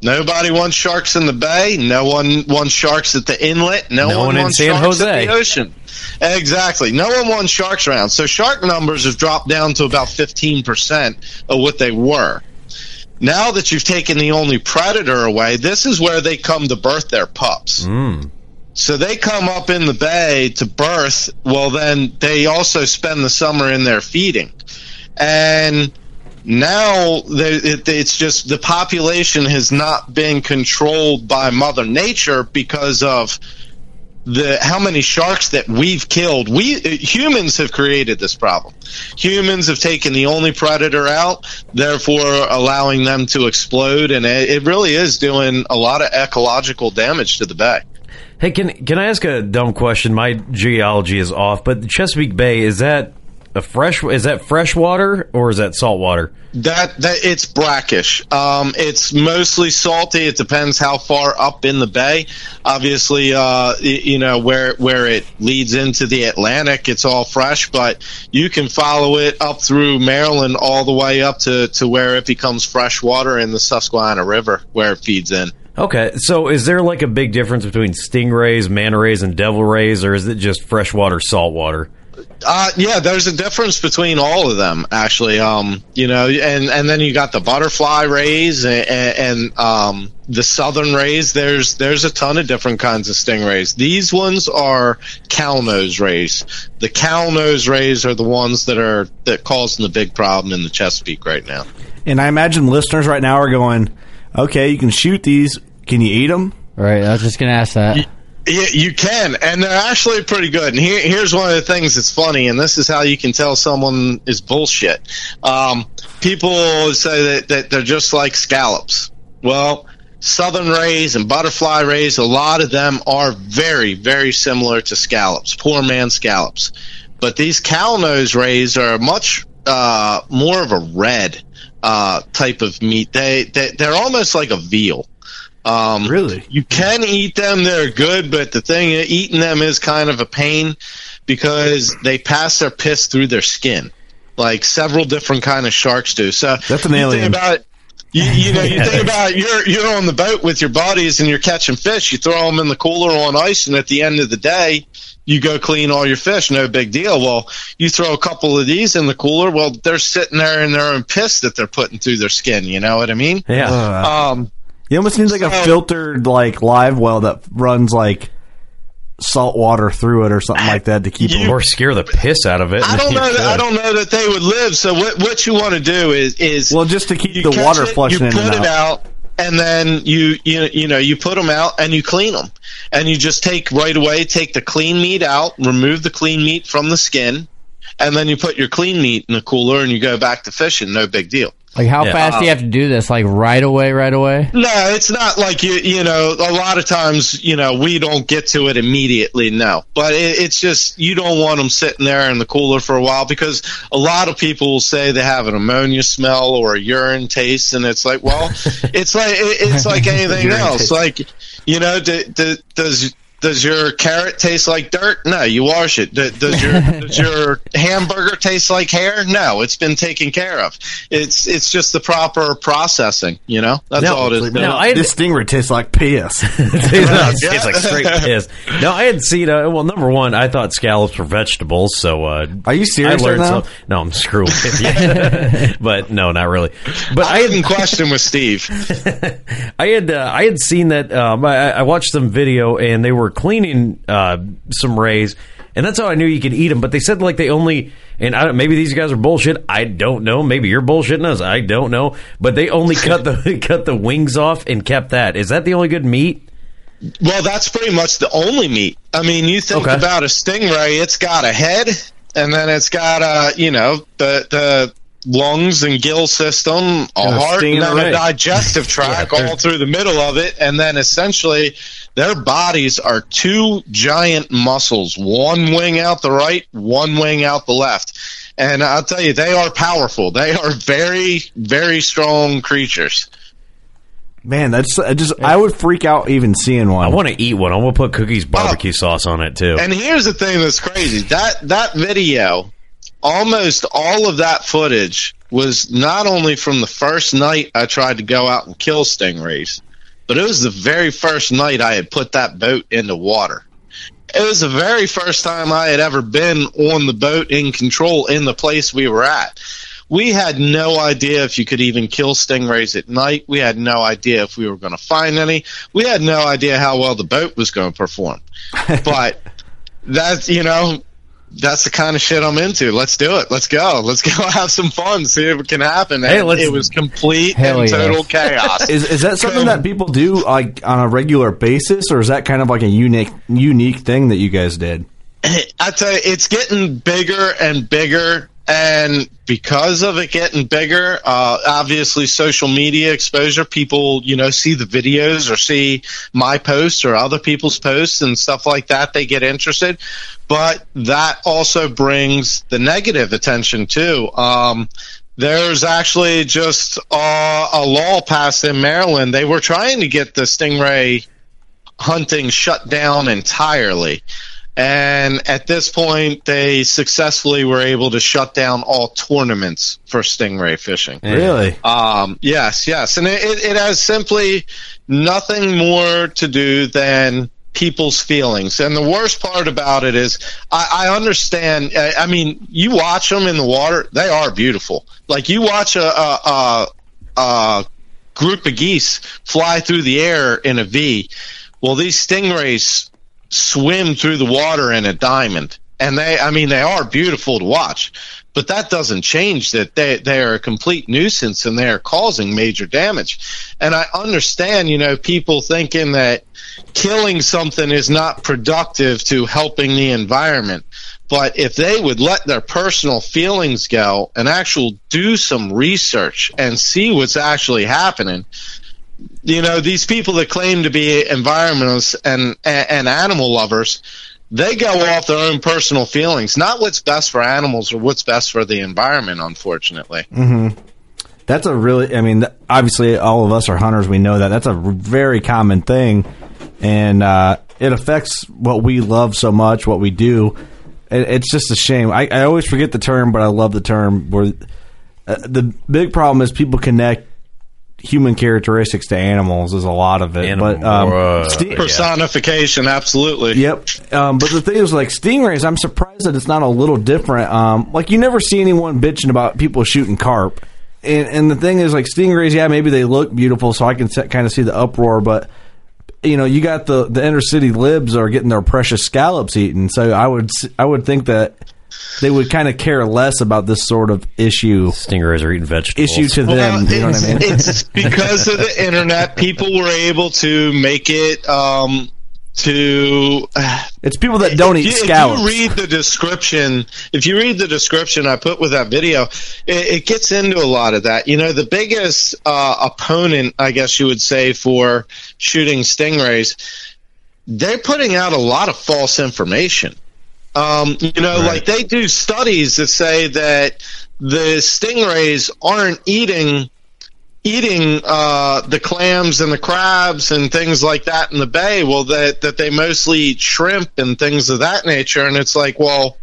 Nobody wants sharks in the bay. No one wants sharks at the inlet. No, No one, one in wants San sharks Jose. at the ocean. Exactly. No one wants sharks around. So shark numbers have dropped down to about 15% of what they were. Now that you've taken the only predator away, this is where they come to birth their pups. Hmm. So they come up in the bay to birth. Well, then they also spend the summer in there feeding. And now they- it, it's just the population has not been controlled by Mother Nature because of the how many sharks that we've killed. We uh, humans have created this problem. Humans have taken the only predator out, therefore allowing them to explode, and it, it really is doing a lot of ecological damage to the bay. Hey, can can I ask a dumb question? My geology is off, but Chesapeake Bay is that a fresh? Is that fresh water or is that salt water? That that it's brackish. Um, it's mostly salty. It depends how far up in the bay. Obviously, uh, you know where where it leads into the Atlantic, it's all fresh. But you can follow it up through Maryland all the way up to to where it becomes fresh water in the Susquehanna River, where it feeds in. Okay, so is there like a big difference between stingrays, manta rays, and devil rays, or is it just freshwater, saltwater? Uh, yeah, there's a difference between all of them, actually. Um, you know, and and then you got the butterfly rays and, and um, the southern rays. There's there's a ton of different kinds of stingrays. These ones are cow nose rays. The cow nose rays are the ones that are that causing the big problem in the Chesapeake right now. and I imagine listeners right now are going, "Okay, you can shoot these. Can you eat them?" Right. I was just gonna ask that. Yeah, you can, and they're actually pretty good. And here, here's one of the things that's funny, and this is how you can tell someone is bullshit. Um, people say that, that they're just like scallops. Well, southern rays and butterfly rays, a lot of them are very, very similar to scallops, poor man scallops. But these cow nose rays are much uh, more of a red uh, type of meat. They, they they're almost like a veal. Um, Really? you can eat them; they're good. But the thing, eating them is kind of a pain because they pass their piss through their skin, like several different kind of sharks do. So That's an alien. About, you, you know, you think about you're you're on the boat with your buddies and you're catching fish. You throw them in the cooler on ice, and at the end of the day, you go clean all your fish. No big deal. Well, you throw a couple of these in the cooler. Well, they're sitting there in their own piss that they're putting through their skin. You know what I mean? Yeah. Um, It almost seems like a filtered like live well that runs like salt water through it or something like that to keep them. or scare the piss out of it. I don't know. That, I don't know that they would live. So what what you want to do is is Well, just to keep the water it, flushing you in put and it out. out. and then you you you know you put them out and you clean them, and you just take right away take the clean meat out, remove the clean meat from the skin, and then you put your clean meat in the cooler and you go back to fishing. No big deal. Like how Yeah. fast do you uh, have to do this? Like right away, right away? No, it's not like you. You know, a lot of times, you know, we don't get to it immediately. No, but it, it's just you don't want them sitting there in the cooler for a while because a lot of people will say they have an ammonia smell or a urine taste, and it's like, well, it's like it, it's like anything else. taste. Like, you know, d- d- does. Does your carrot taste like dirt? No, you wash it. D- Does your does your hamburger taste like hair? No, it's been taken care of. It's it's just the proper processing. You know, that's No, all it is. no, I had- this stingray tastes like piss. it's, it's like straight piss. No, I had seen. Uh, well, number one, I thought scallops were vegetables. So, uh, Are you serious I learned right now? some- No, I'm screwing with you. but no, not really. But I I had had a question with Steve. I had uh, I had seen that. Um, I, I watched some video and they were cleaning uh, some rays, and that's how I knew you could eat them. But they said like they only and I don't, maybe these guys are bullshit. I don't know. Maybe you're bullshitting us. I don't know. But they only cut the cut the wings off and kept that. Is that the only good meat? Well, that's pretty much the only meat. I mean, you think Okay. about a stingray; it's got a head, and then it's got a you know the the lungs and gill system, a heart, and then a digestive tract all through the middle of it, and then essentially their bodies are two giant muscles, one wing out the right, one wing out the left. And I'll tell you, they are powerful. They are very, very strong creatures. Man, that's I just I would freak out even seeing one. I want to eat one. I'm gonna put cookies barbecue oh. sauce on it too. And here's the thing that's crazy. That that video, almost all of that footage was not only from the first night I tried to go out and kill stingrays, but it was the very first night I had put that boat in the water. It was the very first time I had ever been on the boat in control in the place we were at. We had no idea if you could even kill stingrays at night. We had no idea if we were going to find any. We had no idea how well the boat was going to perform. But that's, you know, that's the kind of shit I'm into. Let's do it. Let's go. Let's go have some fun. See if it can happen. Hey, it was complete and total chaos. Is is that something that people do like on a regular basis, or is that kind of like a unique unique thing that you guys did? I tell you, it's getting bigger and bigger. And because of it getting bigger, uh, obviously social media exposure, people, you know, see the videos or see my posts or other people's posts and stuff like that. They get interested. But that also brings the negative attention too. Um, there's actually just uh, a law passed in Maryland. They were trying to get the stingray hunting shut down entirely. And at this point, they successfully were able to shut down all tournaments for stingray fishing. Really? Um, yes, yes. And it, it, has simply nothing more to do than people's feelings. And the worst part about it is I, I understand. I, I mean, you watch them in the water, they are beautiful. Like you watch a, a, a, a group of geese fly through the air in a V. Well, these stingrays swim through the water in a diamond. And they, I mean, they are beautiful to watch, but that doesn't change that they, they are a complete nuisance and they are causing major damage. And I understand, you know, people thinking that killing something is not productive to helping the environment. But if they would let their personal feelings go and actually do some research and see what's actually happening, you know these people that claim to be environmentalists and and animal lovers they go off their own personal feelings not what's best for animals or what's best for the environment unfortunately That's a really, I mean, obviously all of us are hunters. We know that. That's a very common thing. And uh, it affects what we love so much, what we do. It, it's just a shame. I, I always forget the term, but I love the term. Where uh, The big problem is people connect human characteristics to animals, is a lot of it. Animal- but um, uh, sti- personification absolutely Yep. Um, but the thing is, like stingrays, I'm surprised that it's not a little different. Um, like you never see anyone bitching about people shooting carp. And, and the thing is, like stingrays, yeah, maybe they look beautiful, so I can kind of see the uproar. But you know, you got the the inner city libs are getting their precious scallops eaten. So I would I would think that they would kind of care less about this sort of issue Stingrays are eating vegetables. issue to them. Well, you know what I mean? it's, it's because of the internet. People were able to make it um, to. It's people that don't eat you, scallops. If you read the description, if you read the description I put with that video, it, it gets into a lot of that. You know, the biggest uh, opponent, I guess you would say, for shooting stingrays, they're putting out a lot of false information. Um, you know, like they do studies that say that the stingrays aren't eating eating uh, the clams and the crabs and things like that in the bay. Well, that that they mostly eat shrimp and things of that nature, and it's like, well,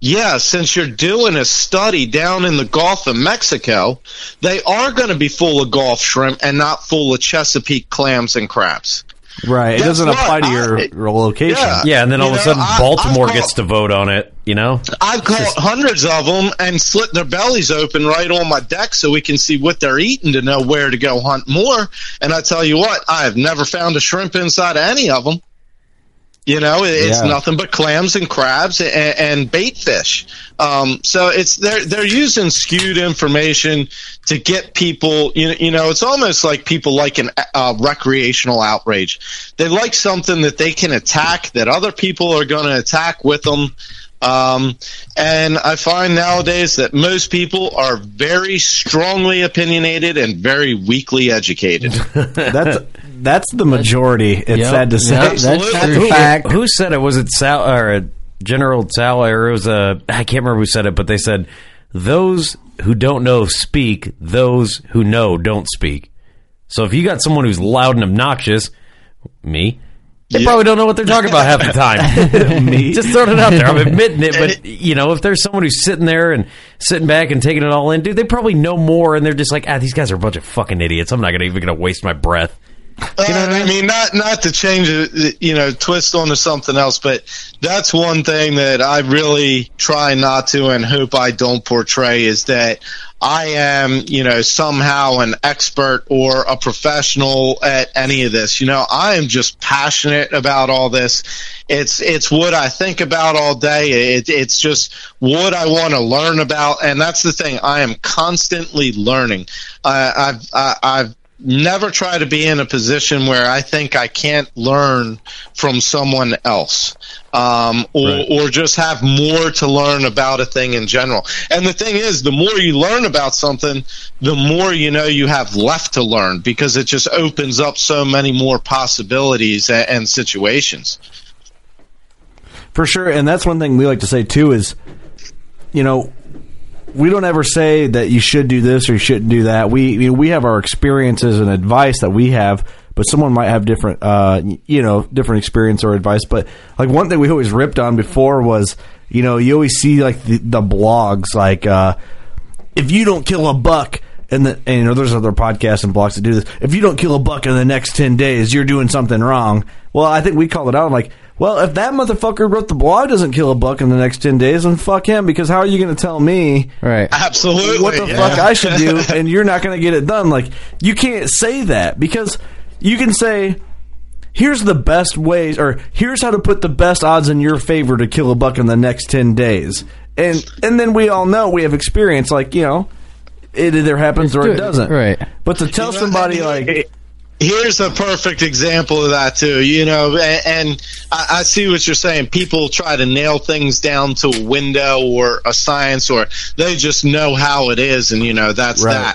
yeah, since you're doing a study down in the Gulf of Mexico, they are going to be full of Gulf shrimp and not full of Chesapeake clams and crabs. Right. It doesn't what? apply to your, I- your location. Yeah. yeah, and then all You of a sudden I- Baltimore I've gets to vote on it. You know, I've caught hundreds of them and slit their bellies open right on my deck so we can see what they're eating to know where to go hunt more. And I tell you what, I have never found a shrimp inside of any of them. You know, it's Yeah. nothing but clams and crabs and, and bait fish. Um, so it's they're they're using skewed information to get people. You know, you know, it's almost like people like an uh, recreational outrage. They like something that they can attack that other people are going to attack with them. Um, and I find nowadays that most people are very strongly opinionated and very weakly educated. That's that's the majority. It's Yep, sad to say. yep, that's Absolutely. true. fact. Who said it? Was it Sal or uh, General Sal or it was a I can't remember who said it, but they said those who don't know speak, those who know don't speak. So if you got someone who's loud and obnoxious, me, they Yeah. probably don't know what they're talking about half the time. me, just throwing it out there. I'm admitting it, but you know, if there's someone who's sitting there and sitting back and taking it all in, dude, they probably know more, and they're just like, ah, these guys are a bunch of fucking idiots. I'm not gonna even gonna waste my breath. Uh, I mean, not not to change it, you know, twist onto something else, but that's one thing that I really try not to, and hope I don't portray is that I am, you know, somehow an expert or a professional at any of this. You know, I am just passionate about all this. It's it's what I think about all day. It, it's just what I want to learn about, and that's the thing. I am constantly learning. I, I've I, I've never try to be in a position where I think I can't learn from someone else, um, or or just have more to learn about a thing in general. And the thing is, the more you learn about something, the more you know you have left to learn because it just opens up so many more possibilities and, and situations. For sure, and that's one thing we like to say too is, you know, we don't ever say that you should do this or you shouldn't do that. We we have our experiences and advice that we have, but someone might have different, uh, you know, different experience or advice. But like one thing we always ripped on before was, you know, you always see like the, the blogs like, uh, if you don't kill a buck. And, the, and you know, there's other podcasts and blogs that do this. If you don't kill a buck in the next ten days, you're doing something wrong. Well, I think we call it out. I'm like, well, if that motherfucker wrote the blog doesn't kill a buck in the next ten days, then fuck him. Because how are you going to tell me Right. Absolutely, what the yeah. fuck I should do, and you're not going to get it done? Like, you can't say that because you can say, here's the best ways, or here's how to put the best odds in your favor to kill a buck in the next ten days, and and then we all know we have experience. Like, you know, it either happens or do it it, doesn't. right. But to tell somebody and like. Here's a perfect example of that too you know and, and I, I see what you're saying. People try to nail things down to a window or a science or they just know how it is and you know that's Right.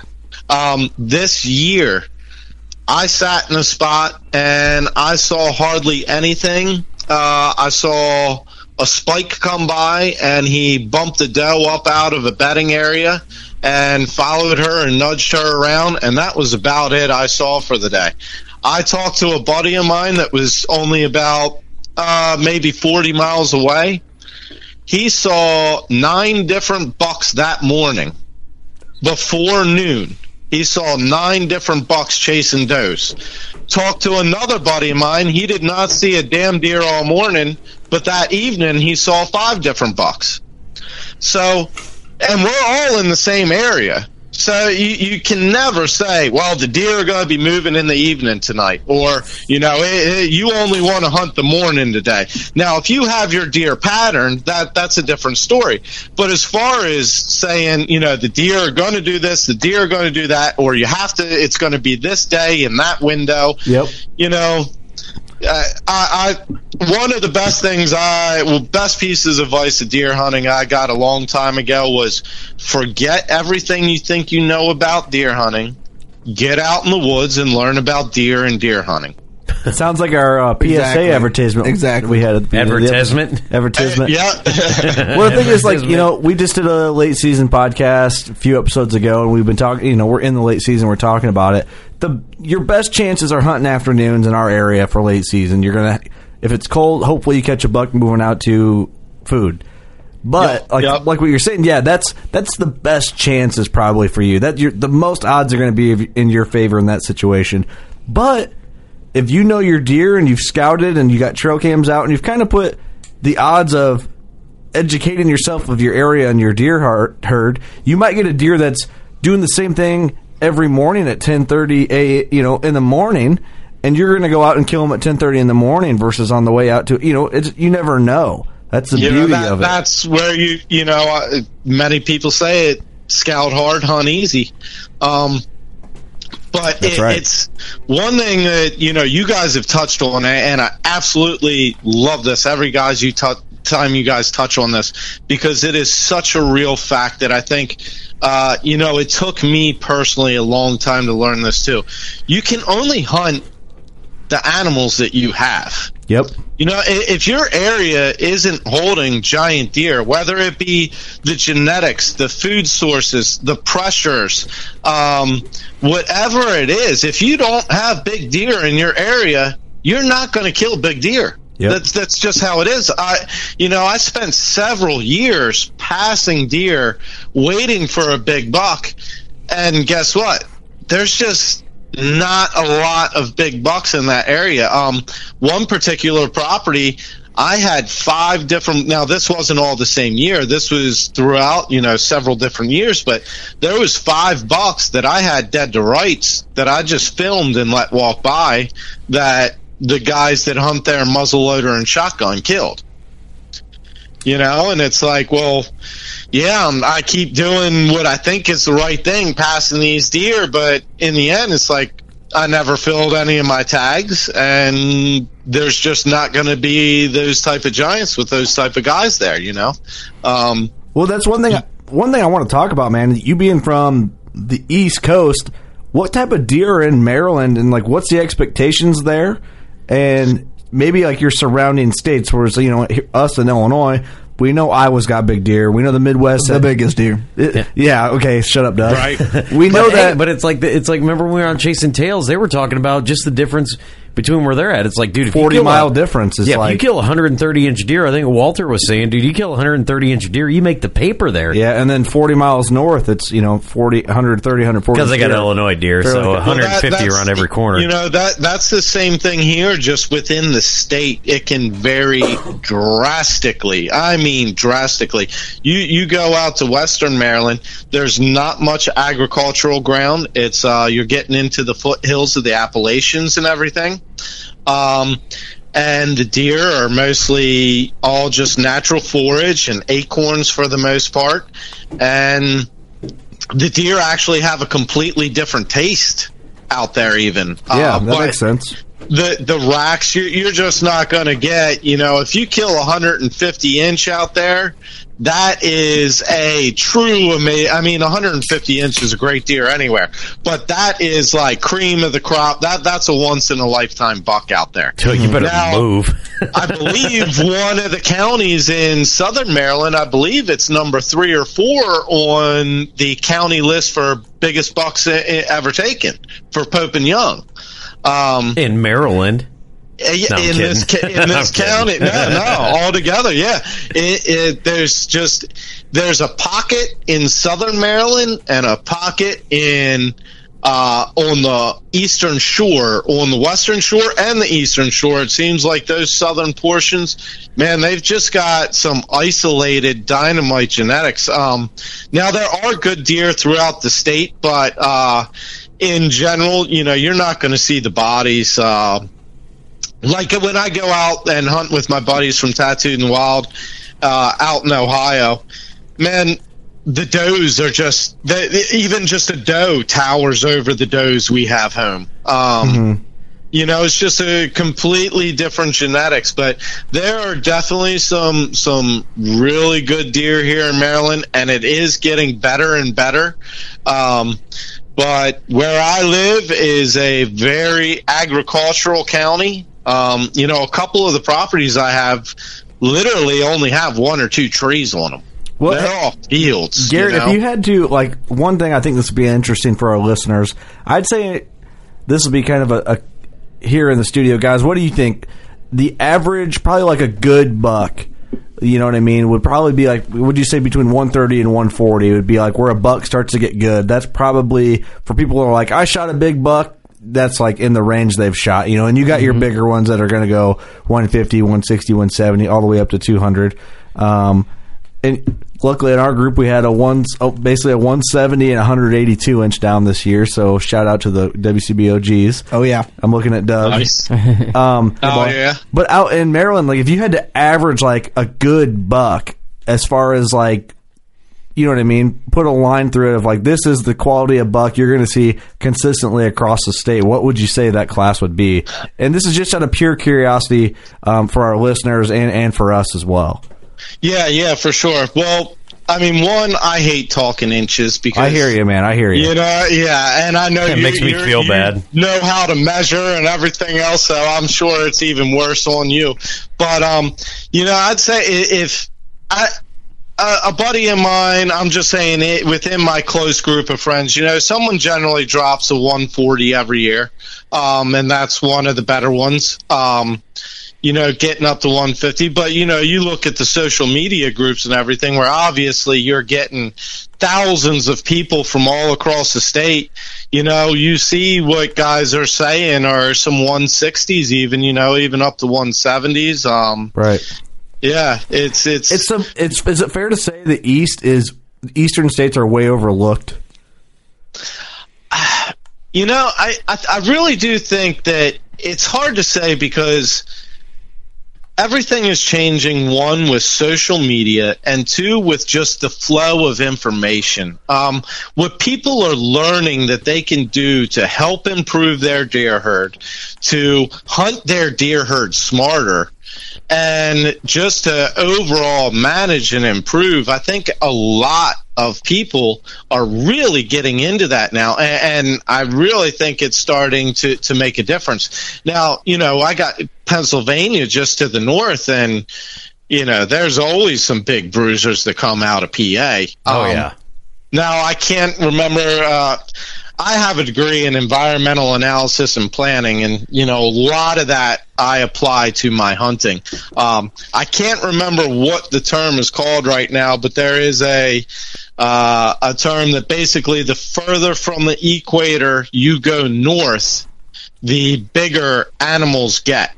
that. Um, this year i sat in a spot and i saw hardly anything. Uh, i saw a spike come by and he bumped the doe up out of a bedding area and followed her and nudged her around and that was about it i saw for the day. I talked to a buddy of mine that was only about uh, maybe 40 miles away. He saw nine different bucks that morning. Before noon he saw nine different bucks chasing does. Talked to another buddy of mine. He did not see a damn deer all morning but that evening he saw five different bucks. So and we're all in the same area So you, you can never say, well, the deer are going to be moving in the evening tonight, or you know, it, it, you only want to hunt the morning today. Now, if you have your deer pattern, that that's a different story. But as far as saying, you know, the deer are going to do this, the deer are going to do that, or you have to, it's going to be this day in that window. Yep. You know, I, I one of the best things I well best pieces of advice of deer hunting I got a long time ago was forget everything you think you know about deer hunting. Get out in the woods and learn about deer and deer hunting. It sounds like our uh, PSA Exactly. advertisement. Exactly. We had at the beginning the Advertisement? episode. Advertisement. Yeah. well, the thing is, like you know, we just did a late season podcast a few episodes ago, and we've been talking. You know, we're in the late season. We're talking about it. The your best chances are hunting afternoons in our area for late season. You're gonna, if it's cold, hopefully you catch a buck moving out to food. But Yep, like yep. like what you're saying, yeah, that's that's the best chances probably for you. That you're, the most odds are going to be in your favor in that situation. But if you know your deer and you've scouted and you got trail cams out and you've kind of put the odds of educating yourself of your area and your deer herd, you might get a deer that's doing the same thing every morning at 10:30 a you know in the morning and you're going to go out and kill them at 10:30 in the morning versus on the way out to you know it's you never know. That's the you know, beauty that, of it. That's where you you know uh, many people say it scout hard, hunt easy. Um, but it, right. it's one thing that you know you guys have touched on, and I absolutely love this. Every guys you touch time you guys touch on this because it is such a real fact that I think uh, you know it took me personally a long time to learn this too. You can only hunt the animals that you have. Yep. You know, if your area isn't holding giant deer, whether it be the genetics, the food sources, the pressures, um, whatever it is, if you don't have big deer in your area, you're not going to kill big deer. Yep. That's that's just how it is. I, you know, I spent several years passing deer, waiting for a big buck, and guess what? There's just not a lot of big bucks in that area. Um, one particular property, I had five different. Now this wasn't all the same year. This was throughout, you know, several different years. But there was five bucks that I had dead to rights that I just filmed and let walk by. That the guys that hunt there muzzleloader and shotgun killed. You know, and it's like, well, yeah, um, I keep doing what I think is the right thing, passing these deer, but in the end, it's like I never filled any of my tags, and there's just not going to be those type of giants with those type of guys there, you know. Um, Well, that's one thing. One thing I want to talk about, man. You being from the East Coast, what type of deer are in Maryland, and like, what's the expectations there? And maybe like your surrounding states, whereas you know us in Illinois, we know Iowa's got big deer. We know the Midwest, The biggest deer. It- yeah. Okay. Shut up, Doug. Right. We know but, hey, that. but it's like the, it's like remember when we were on Chasing Tails? They were talking about just the difference between where they're at. It's like, dude, if you 40 kill mile a, difference is yeah, if you kill a 130 inch deer, I think Walter was saying, dude, you kill a 130 inch deer, you make the paper there. yeah, and then 40 miles north, it's you know 40, 130, 140. because they got deer. Illinois deer, They're so like- Well, that- 150 around every corner. You know that that's the same thing here. Just within the state, it can vary drastically. I mean, drastically. You you go out to Western Maryland. There's not much agricultural ground. It's uh, you're getting into the foothills of the Appalachians and everything. Um, and the deer are mostly all just natural forage and acorns for the most part. And the deer actually have a completely different taste out there even yeah, Uh, that makes sense. the the racks you're, you're just not going to get you know if you kill a 150 inch out there that is a true ama- i mean 150 inch is a great deer anywhere but that is like cream of the crop that that's a once in a lifetime buck out there you better Now- move. I believe one of the counties in southern Maryland, I believe it's number three or four on the county list for biggest bucks ever taken for Pope and Young. Um, in Maryland. Uh, yeah, No, in this ca- in this county, no, no, all together, yeah. It, it, there's just there's a pocket in southern Maryland and a pocket in uh, on the eastern shore, on the western shore and the eastern shore. It seems like those southern portions, man, they've just got some isolated dynamite genetics. Um, now there are good deer throughout the state, but uh, in general, you know, you're not going to see the bodies. Uh, like when I go out and hunt with my buddies from Tattooed and Wild uh, out in Ohio, man, the does are just the, even just a doe towers over the does we have home. Um, You know, it's just a completely different genetics, but there are definitely some some really good deer here in Maryland, and it is getting better and better. Um, but where I live is a very agricultural county. Um, you know, a couple of the properties I have literally only have one or two trees on them. Well, They're all fields. Garret, you know? if you had to, like, one thing I think this would be interesting for our listeners, I'd say this would be kind of a, a here in the studio, guys. What do you think? The average, probably like a good buck, you know what I mean, would probably be like, would you say between 130 and 140? It would be like where a buck starts to get good. That's probably for people who are like, I shot a big buck. That's like in the range they've shot, you know, and you got your bigger ones that are going to go 150, 160, 170, all the way up to 200. Um, and luckily in our group we had a one oh, basically a 170 and 182 inch down this year so shout out to the WCBOGs Oh yeah. I'm looking at Doug Nice. um Oh, yeah. but out in Maryland like if you had to average like a good buck as far as like you know what I mean put a line through it of like this is the quality of buck you're going to see consistently across the state what would you say that class would be and this is just out of pure curiosity um, for our listeners and and for us as well Yeah, yeah, for sure. Well, I mean, one, I hate talking inches because I hear you man I hear you You know, yeah, and I know It you, makes me you're- feel you bad. Know how to measure and everything else, so I'm sure it's even worse on you. But um, you know, I'd say if I. A, buddy of mine, I'm just saying it within my close group of friends. You know, someone generally drops a 140 every year, um, and that's one of the better ones. Um, you know, getting up to 150. But, you know, you look at the social media groups and everything where obviously you're getting thousands of people from all across the state. You know, you see what guys are saying are some 160s even, you know, even up to 170s. Um, right yeah, it's, it's, It's a. It's. Is it fair to say the East is Eastern states are way overlooked? You know, I, I I really do think that it's hard to say because everything is changing. One with social media, and two with just the flow of information. Um, what people are learning that they can do to help improve their deer herd, to hunt their deer herd smarter, and just to overall manage and improve. I think a lot of people are really getting into that now, and, and I really think it's starting to to make a difference. Now, you know, I got Pennsylvania just to the north, and you know, there's always some big bruisers that come out of PA. Oh Um, yeah. now I can't remember. Uh, I have a degree in environmental analysis and planning, and you know a lot of that I apply to my hunting. Um, I can't remember what the term is called right now, but there is a uh, a term that basically the further from the equator you go north, the bigger animals get.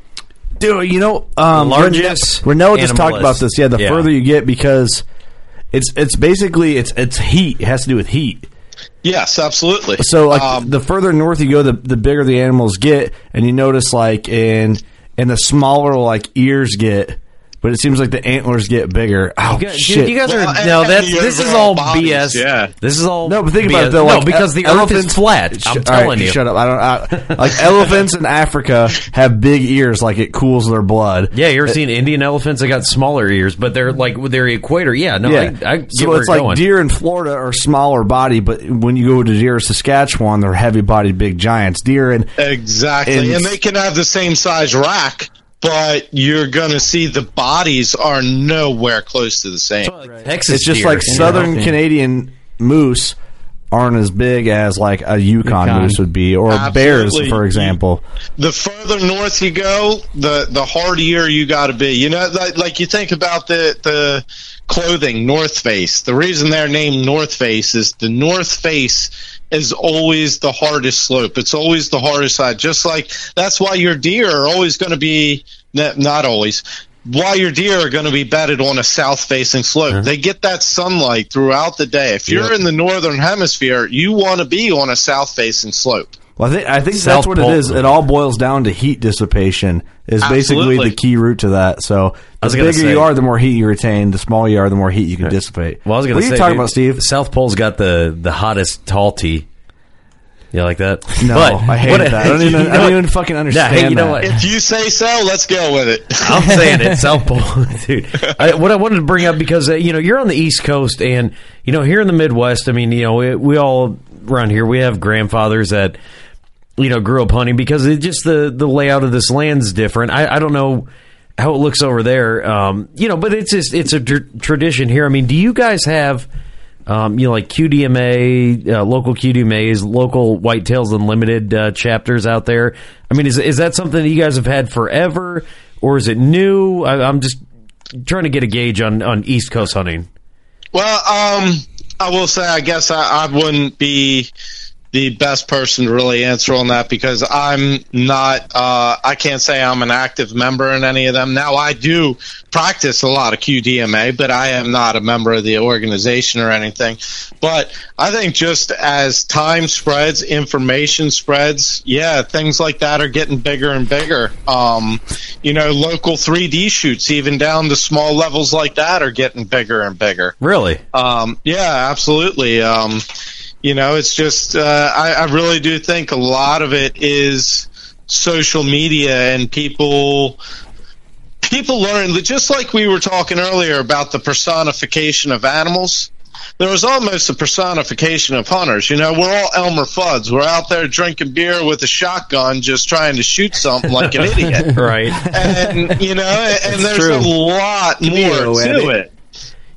Dude, you know, um, Largest Renell just talked about this. Yeah, the yeah. further you get, because it's it's basically it's it's heat. It has to do with heat. Yes, absolutely. So like Um, the further north you go, the the bigger the animals get, and you notice like in and the smaller like ears get. But it seems like the antlers get bigger. Oh Dude, shit! you guys are Well, no. and That's this is all bodies, BS. yeah. This is all No, but think about BS. it though. No, like, because the ele- Earth is elephants- flat. I'm all telling right, you. Shut up. I don't. I, like elephants in Africa have big ears, like it cools their blood. Yeah, you ever eh, seen Indian elephants? They got smaller ears, but they're like with their equator. Yeah, no, I, I get so where it's like going. deer in Florida are smaller body, but when you go to deer in Saskatchewan, they're heavy bodied big giants. Deer in Exactly. And- And, they can have the same size rack, but you're going to see the bodies are nowhere close to the same. Texas it's just like you know? southern Canadian moose aren't as big as like a Yukon, Yukon. moose would be, or bears, for example. The further north you go, the the hardier you got to be. You know, like, like you think about the the clothing North Face. The reason they're named North Face is the North Face is always the hardest slope. It's always the hardest side. Just like that's why your deer are always going to be not always. Why your deer are going to be bedded on a south facing slope. Uh-huh. They get that sunlight throughout the day. If you're Yep. in the northern hemisphere, you want to be on a south facing slope. Well, I think I think that's what it is. It all boils down to heat dissipation. Is basically the key root to that. So the bigger say- you are, the more heat you retain. The smaller you are, the more heat you can dissipate. Well, I was going to say, what are you talking dude, about, Steve? South Pole's got the the hottest tall tee. You like that? No, I hate that. I don't even- I don't even fucking Nah, understand hey, you know that. what? If you say so, let's go with it. I'm saying it, South Pole, dude. I, what I wanted to bring up because uh, you know you're on the East Coast, and you know here in the Midwest. I mean, you know we, we all around here we have grandfathers that you know grew up hunting because it just the the layout of this land's different. I, I don't know how it looks over there, um, you know, but it's just it's a tr- tradition here. I mean, do you guys have? Um, you know, like QDMA, uh, local QDMAs, local Whitetails Unlimited uh, chapters out there. I mean, is is that something that you guys have had forever, or is it new? I, I'm just trying to get a gauge on on East Coast hunting. Well, um, I will say, I guess I, I wouldn't be the best person to really answer on that because I'm not, uh, I can't say I'm an active member in any of them. Now, I do practice a lot of QDMA, but I am not a member of the organization or anything. But I think just as time spreads, information spreads, yeah, things like that are getting bigger and bigger. Um, you know, local 3D shoots, even down to small levels like that, are getting bigger and bigger. Really? Um, yeah, absolutely. Um, you know, it's just uh, I, I really do think a lot of it is social media and people people learn that just like we were talking earlier about the personification of animals. There was almost a personification of hunters. You know, we're all Elmer Fudds. We're out there drinking beer with a shotgun, just trying to shoot something like an idiot. Right. And you know, and there's true. a lot more to it.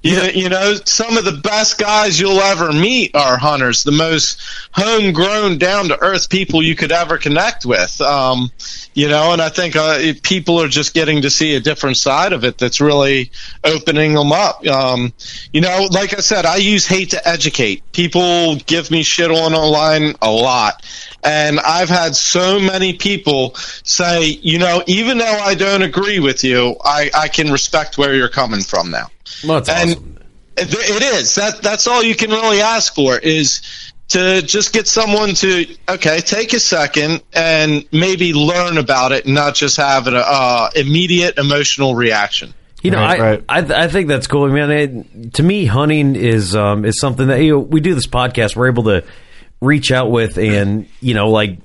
You, you know, some of the best guys you'll ever meet are hunters, the most homegrown, down to earth people you could ever connect with. Um, you know, and I think uh, people are just getting to see a different side of it that's really opening them up. Um, you know, like I said, I use hate to educate. People give me shit on online a lot. And I've had so many people say, you know, even though I don't agree with you, I, I can respect where you're coming from now Well, that's and awesome. it, it is that that's all you can really ask for is to just get someone to okay take a second and maybe learn about it and not just have an uh, immediate emotional reaction You know, Right, I, right. I I think that's cool, man. It, to me, hunting is um, is something that you know, we do this podcast. We're able to reach out with and you know like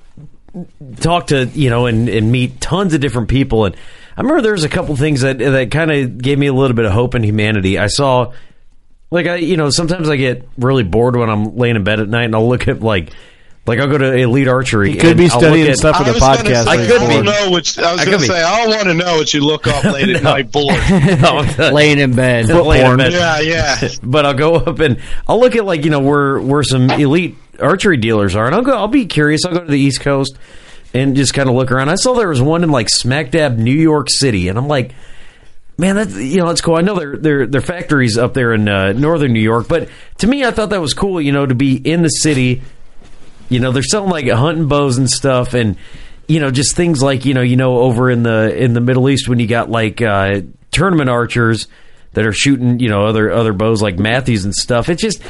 talk to you know and, and meet tons of different people. And I remember there was a couple things that that kind of gave me a little bit of hope in humanity. I saw like I you know sometimes I get really bored when I'm laying in bed at night and I'll look at like like I'll go to elite archery. He could and be studying at- stuff for the podcast. say, I could be. don't know what I was going to say. I don't want to know what you look up late at No. night bored. No, Laying in bed. laying in bed. yeah, yeah. but I'll go up and I'll look at like you know where where some elite archery dealers are, and I'll go. I'll be curious. I'll go to the East Coast and just kind of look around. I saw there was one in like smack dab New York City, and I'm like, man, that's you know that's cool. I know their their their factories up there in uh, northern New York, but to me, I thought that was cool. You know, to be in the city. You know, they're selling like hunting bows and stuff, and you know, just things like you know, you know, over in the in the Middle East when you got like uh, tournament archers that are shooting, you know, other other bows like Mathews and stuff. It's just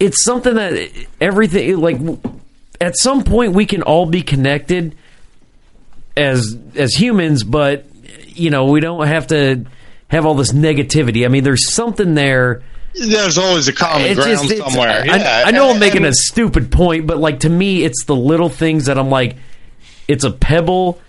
it's something that everything like at some point we can all be connected as as humans, but you know, we don't have to have all this negativity. I mean, there's something there. There's always a common It's ground just- somewhere. I, yeah. I know I'm making and- a stupid point, but like to me, it's the little things that I'm like, it's a pebble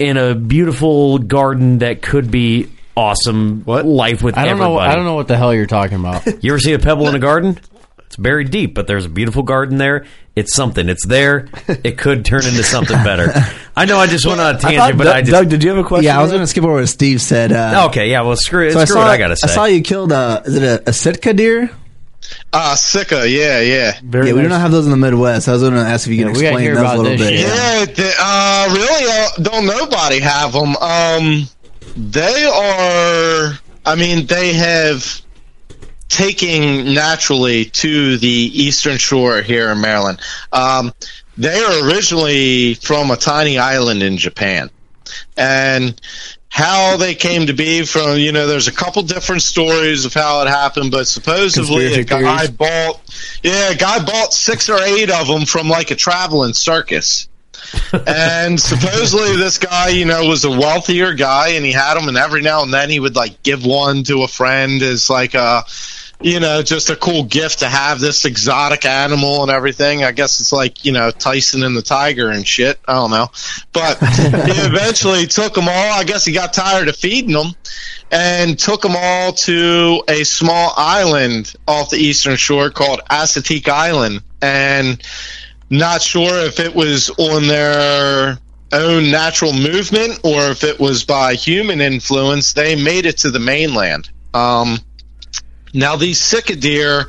in a beautiful garden that could be awesome. What? life with I don't everybody. know. I don't know what the hell you're talking about. You ever see a pebble in a garden? It's buried deep, but there's a beautiful garden there. It's something. It's there. It could turn into something better. I know I just went on a I thought tangent, but Doug, I just. Doug, did you have a question? Yeah, I was going to skip over what Steve said. Uh, okay, yeah, well, screw, so I saw, what I got to say. I saw you killed a, is it a, a Sitka deer? uh, Sika, yeah, yeah. Very yeah, we nice. don't have those in the Midwest. I was going to ask if you can Yeah, explain hear those a little bit. shit. Yeah, the, uh, really, uh, don't nobody have them. Um, they are. I mean, they have taking naturally to the eastern shore here in Maryland. Um, they are originally from a tiny island in Japan, and how they came to be from you know there's a couple different stories of how it happened but supposedly Conspiracy a guy theories. bought yeah a guy bought six or eight of them from like a traveling circus and supposedly this guy you know was a wealthier guy and he had them and every now and then he would like give one to a friend as like a you know, just a cool gift to have this exotic animal and everything. I guess it's like, you know, Tyson and the tiger and shit. I don't know. But he eventually took them all. I guess he got tired of feeding them and took them all to a small island off the eastern shore called Assateague Island. And not sure if it was on their own natural movement or if it was by human influence. They made it to the mainland. Um, now, these sika deer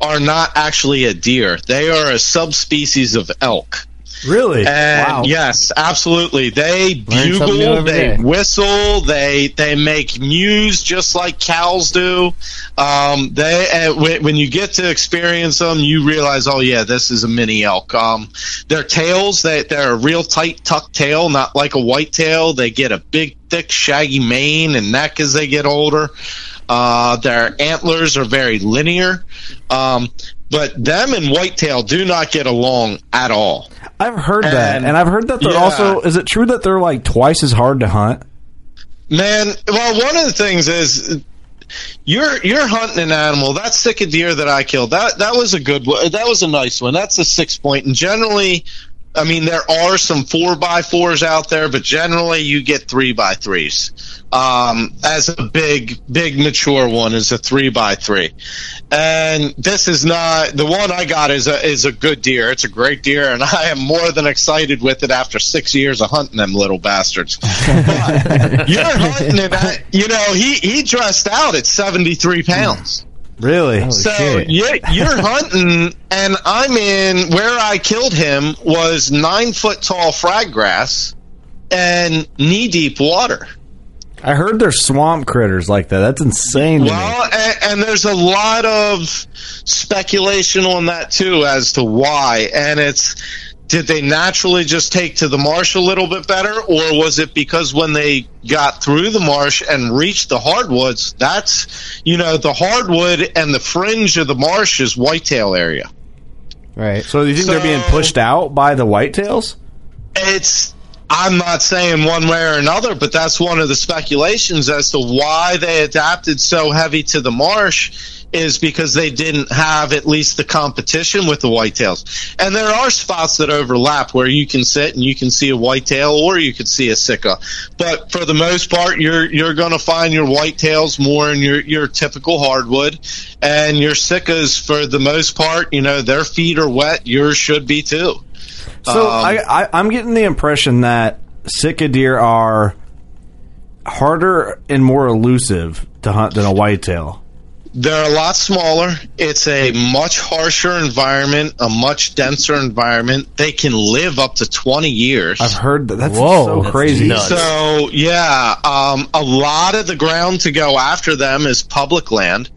are not actually a deer. They are a subspecies of elk. Really? And yes, absolutely. They Learn something new bugle, they day. whistle, they they make mews just like cows do. Um, they uh, when, when you get to experience them, you realize, oh yeah, this is a mini elk. Um, their tails, they they're a real tight tucked tail, not like a white tail. They get a big, thick, shaggy mane and neck as they get older. Uh, their antlers are very linear. Um, but them and whitetail do not get along at all. I've heard that, And- and I've heard that they're yeah. also. Is it true that they're like twice as hard to hunt? Man, well, one of the things is you're you're hunting an animal. That sika deer that I killed, that that was a good one. That was a nice one. That's a six. And generally, I mean, there are some four by fours out there, but generally you get three by threes. Um, as a big, big mature one is a three by three. And this is not the one I got is a is a good deer. It's a great deer, and I am more than excited with it after six years of hunting them little bastards. But you're hunting it. At, you know, he he dressed out at seventy three pounds. Really? So you're, you're hunting, and I'm in where I killed him was nine foot tall phrag grass and knee deep water. I heard there's swamp critters like that. That's insane. Well, and, and there's a lot of speculation on that too as to why. And it's did they naturally just take to the marsh a little bit better, or was it because when they got through the marsh and reached the hardwoods, that's you know the hardwood and the fringe of the marsh is whitetail area. Right. So you think they're being pushed out by the whitetails? It's I'm not saying one way or another, but that's one of the speculations as to why they adapted so heavy to the marsh is because they didn't have at least the competition with the whitetails. And there are spots that overlap where you can sit and you can see a whitetail or you could see a sika. But for the most part, you're you're going to find your whitetails more in your your typical hardwood, and your sikas for the most part, you know, their feet are wet. Yours should be too. So Um, I, I, I'm getting the impression that sika deer are harder and more elusive to hunt than a whitetail. They're a lot smaller. It's a much harsher environment, a much denser environment. They can live up to 20 years. I've heard that. That's Whoa, so that's crazy. nuts. So, yeah, um, a lot of the ground to go after them is public land.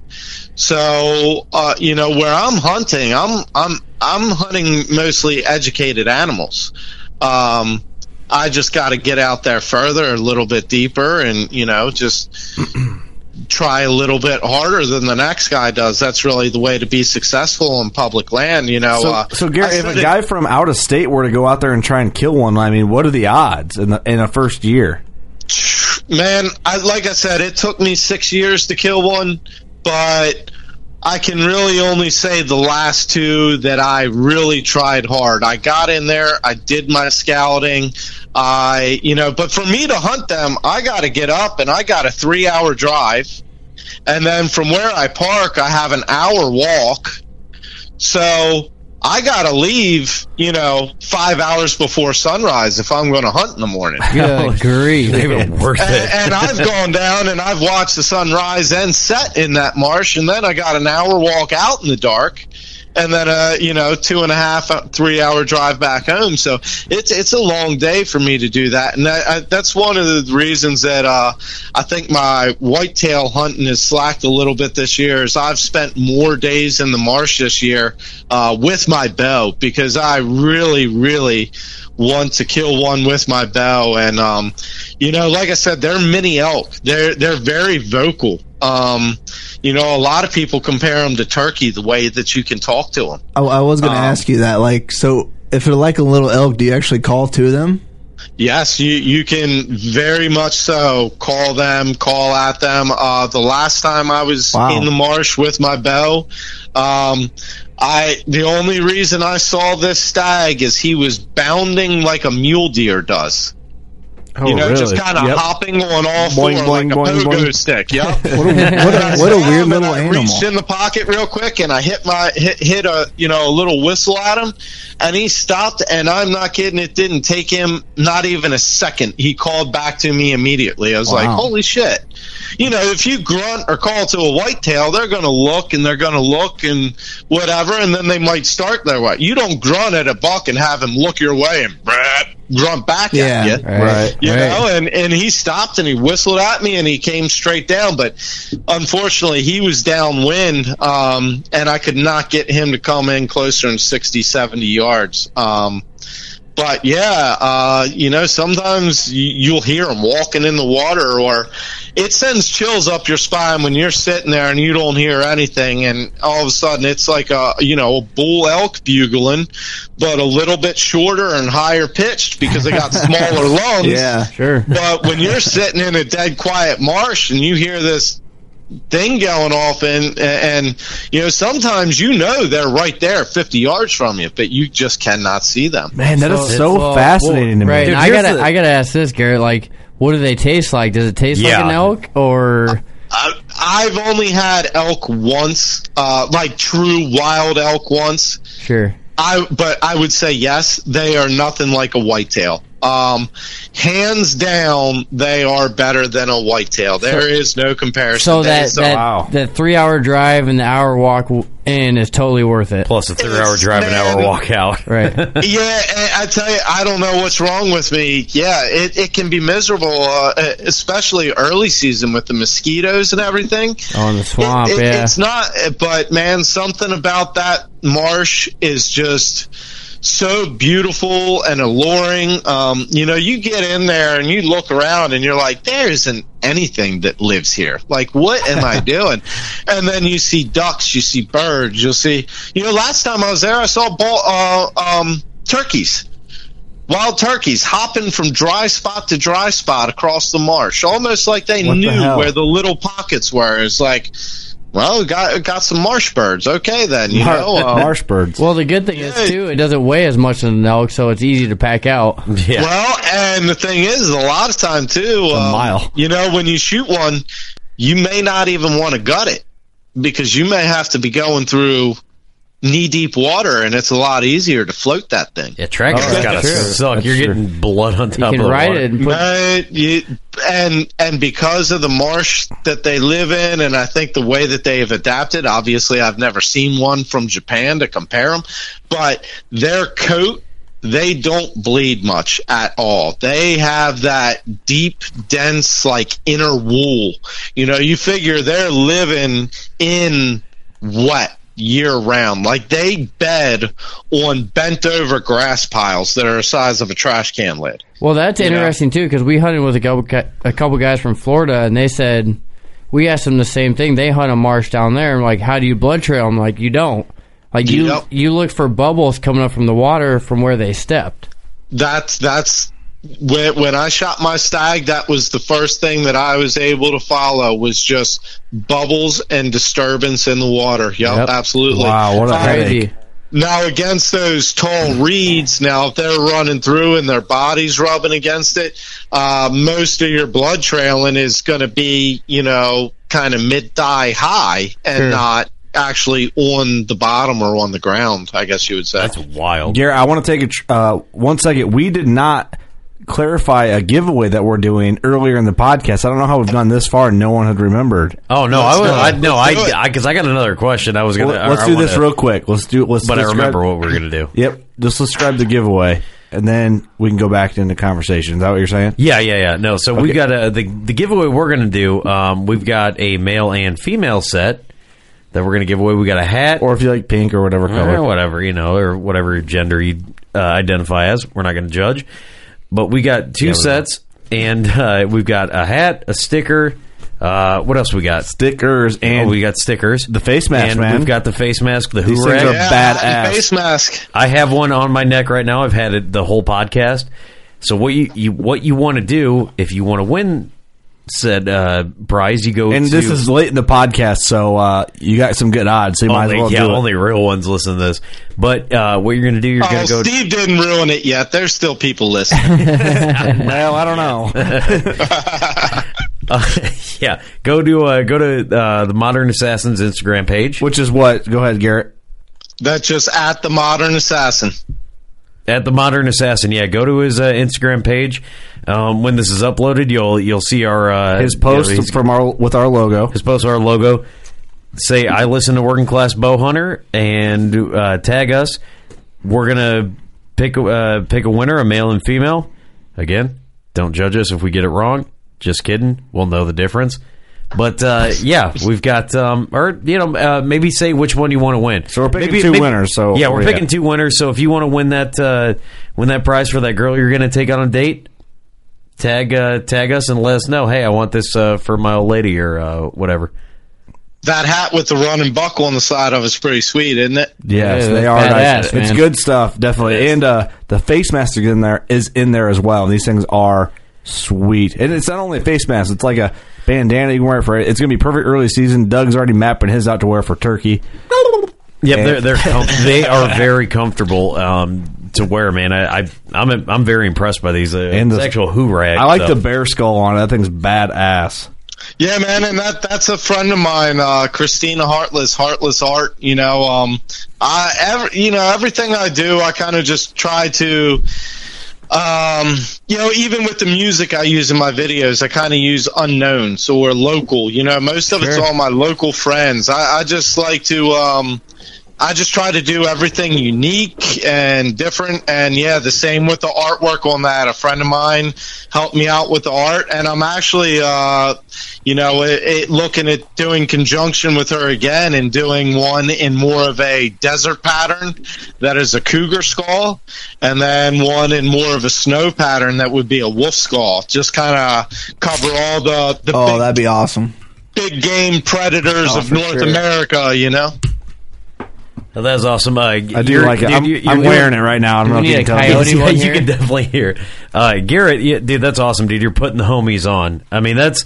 So, uh, you know, where I'm hunting, I'm I'm I'm hunting mostly educated animals. Um, I just got to get out there further, a little bit deeper, and you know, just try a little bit harder than the next guy does. That's really the way to be successful in public land. You know. So, uh, so Gary, if a said it- guy from out of state were to go out there and try and kill one, I mean, what are the odds in the in a first year? Man, I like I said, it took me six years to kill one, but I can really only say the last two that I really tried hard. I got in there, I did my scouting, I you know, but for me to hunt them, I got to get up and I got a three hour drive, and then from where I park, I have an hour walk. So I got to leave, you know, five hours before sunrise if I'm going to hunt in the morning. Good oh, grief. Even worth And, it. and I've gone down and I've watched the sun rise and set in that marsh, and then I got an hour walk out in the dark, and then a you know two and a half, uh, hour drive back home. So it's it's a long day for me to do that, and that, I, that's one of the reasons that uh, I think my whitetail hunting has slacked a little bit this year. Is I've spent more days in the marsh this year uh, with my bow because I really, really want to kill one with my bow, and um, you know, like I said, they're mini elk. They're they're very vocal. Um, you know, a lot of people compare them to turkey, the way that you can talk to them. I, I was going to Um, ask you that. Like, so if they're like a little elk, do you actually call to them? Yes, you you can very much so call them, call at them. Uh, the last time I was Wow. in the marsh with my bow, um, I the only reason I saw this stag is he was bounding like a mule deer does. Oh, you know, just kind of Yep. hopping on all Boing, four boing, like a boing, pogo boing. stick. Yep. What a, what a, what a weird little I animal. reached in the pocket real quick and I hit my hit hit a you know a little whistle at him, and he stopped. And I'm not kidding; it didn't take him not even a second. He called back to me immediately. I was like, "Holy shit!" You know, if you grunt or call to a whitetail, they're going to look and they're going to look and whatever, and then they might start their way. You don't grunt at a buck and have him look your way and "Brrrt," grunt back Yeah, at you Right. you Right. know and and he stopped and he whistled at me and he came straight down but unfortunately he was downwind um and i could not get him to come in closer than 60 70 yards um but yeah, uh, you know, sometimes you'll hear them walking in the water, or it sends chills up your spine when you're sitting there and you don't hear anything, and all of a sudden it's like a you know a bull elk bugling, but a little bit shorter and higher pitched because they got smaller lungs. Yeah. Sure. But when you're sitting in a dead quiet marsh and you hear this thing going off and and you know sometimes you know they're right there 50 yards from you but you just cannot see them Man, that is So- so well, fascinating to me. Right. Dude, I gotta, the- I gotta ask this, Garret. Like, what do they taste like? Does it taste Yeah. like an elk or? I, I've only had elk once uh like true wild elk once Sure. I but I would say yes, they are nothing like a whitetail. Um, hands down, they are better than a whitetail. There is no comparison. So They- that so- that Wow. that three hour drive and the hour walk in is totally worth it. Plus a three-hour It's- drive, and hour walk out. Right. yeah, I tell you, I don't know what's wrong with me. Yeah, it, it can be miserable, uh, especially early season with the mosquitoes and everything. On the swamp, It- it- yeah. It's not, but man, something about that marsh is just so beautiful and alluring. Um, you know, you get in there and you look around and you're like, there isn't anything that lives here. Like, what am I doing? And then you see ducks, you see birds, you'll see, you know, last time I was there, I saw ball, uh, um, turkeys. Wild turkeys hopping from dry spot to dry spot across the marsh, almost like they What knew hell? where the little pockets were. It's like, well, we got got some marsh birds. Okay, then you Mar- know. um, marsh birds. Well, the good thing is too, it doesn't weigh as much as an elk, so it's easy to pack out. Yeah. Well, and the thing is, a lot of time too, um, mile. You know, when you shoot one, you may not even want to gut it because you may have to be going through knee deep water, and it's a lot easier to float that thing. Yeah, tracking's Oh, that's gotta suck. That's You're true. getting blood on You top can of the ride water. it and put But you, and and because of the marsh that they live in, and I think the way that they have adapted. Obviously, I've never seen one from Japan to compare them, but their coat they don't bleed much at all. They have that deep, dense, like inner wool. You know, you figure they're living in wet year round. Like they bed on bent over grass piles that are the size of a trash can lid. Well, that's You know? interesting too because we hunted with a couple a couple guys from Florida, and they said we asked them the same thing. They hunt a marsh down there, and like, how do you blood trail? I'm like, you don't. Like you Yep. you look for bubbles coming up from the water from where they stepped. that's that's when when I shot my stag. That was the first thing that I was able to follow was just bubbles and disturbance in the water. Yep, Yep. absolutely. Wow, what a headache. Now against those tall reeds, now if they're running through and their bodies rubbing against it, uh, most of your blood trailing is going to be, you know, kind of mid thigh high and Sure. not actually on the bottom or on the ground. I guess you would say. That's wild. Gary, I want to take a tr- uh, one second. We did not clarify a giveaway that we're doing earlier in the podcast. I don't know how we've gone this far and no one had remembered. Oh no, Let's I was do it. I no, Let's. I because I, got another question. I was gonna. Well, let's I do this wanna- real quick. Let's do. Let's. But I remember what we're gonna do. Yep. Just describe the giveaway, and then we can go back into conversation. Is that what you're saying? Yeah, yeah, yeah. No, so we've got a, the the giveaway we're going to do. Um, we've got a male and female set that we're going to give away. We got a hat Or if you like pink or whatever or color. whatever you know, or whatever gender you uh, identify as. We're not going to judge, but we got two sets, and uh, we've got a hat, a sticker. Uh, what else we got? Stickers and oh, we got stickers, the face mask, and man. we've got the face mask, the These hoorah. things are Yeah, badass. Face mask. I have one on my neck right now. I've had it the whole podcast. So what you, you what you want to do if you want to win said uh, prize, you go and to, this is late in the podcast, so uh, you got some good odds. So you might as well yeah, do it. only real ones listen to this. But uh, what you're going to do, you're Oh, going to go. Steve didn't ruin it yet. There's still people listening. well, I don't know. Uh, yeah, go to uh, go to uh, the Modern Assassins Instagram page Which is what? Go ahead, Garret. That's just at the modern assassin. At the Modern Assassin. Yeah, go to his uh, Instagram page. Um, when this is uploaded, you'll you'll see our uh, His post you know, from our with our logo. his post our logo. Say I listen to Working Class Bow Hunter and uh, tag us. We're gonna pick uh, pick a winner, a male and female. Again, don't judge us if we get it wrong. Just kidding. We'll know the difference. But uh, yeah, we've got um, or you know uh, maybe say which one you want to win. So we're picking two winners, so- yeah, we're yeah. picking two winners. So if you want to win that uh, win that prize for that girl you're going to take on a date, tag uh, tag us and let us know. Hey, I want this uh, for my old lady or uh, whatever. That hat with the running buckle on the side of it's pretty sweet, isn't it? Yes, Yeah, they are. badass, nice. It's good stuff, definitely. And uh, the face mask is in there is in there as well. These things are sweet, and it's not only a face mask; it's like a bandana you can wear for it. It's going to be perfect early season. Doug's already mapping his out to wear for turkey. Yep, And- they're they're com- they are very comfortable um, to wear, man. I, I I'm I'm very impressed by these. Uh, And the- actual hoo rag. I like stuff. the bear skull on it. That thing's badass. Yeah, man, and that that's a friend of mine, uh, Christina Heartless, Heartless Art. You know, um, I every, you know everything I do, I kind of just try to, um, you know, even with the music I use in my videos, I kind of use unknowns or local. You know, most of it's all my local friends. I, I just like to. Um, I just try to do everything unique and different. And yeah, the same with the artwork on that. A friend of mine helped me out with the art, and I'm actually, uh, you know, it, it, looking at doing conjunction with her again and doing one in more of a desert pattern that is a cougar skull, and then one in more of a snow pattern that would be a wolf skull. Just kind of cover all the the Oh, big, that'd be awesome. big game predators Oh, of North sure. America. You know. Oh, that's awesome. Uh, I do like it. I'm, I'm wearing it right now. I don't know We if you can tell. coyote yeah, you can definitely hear. Uh, Garret, yeah, dude, that's awesome, dude. You're putting the homies on. I mean, that's.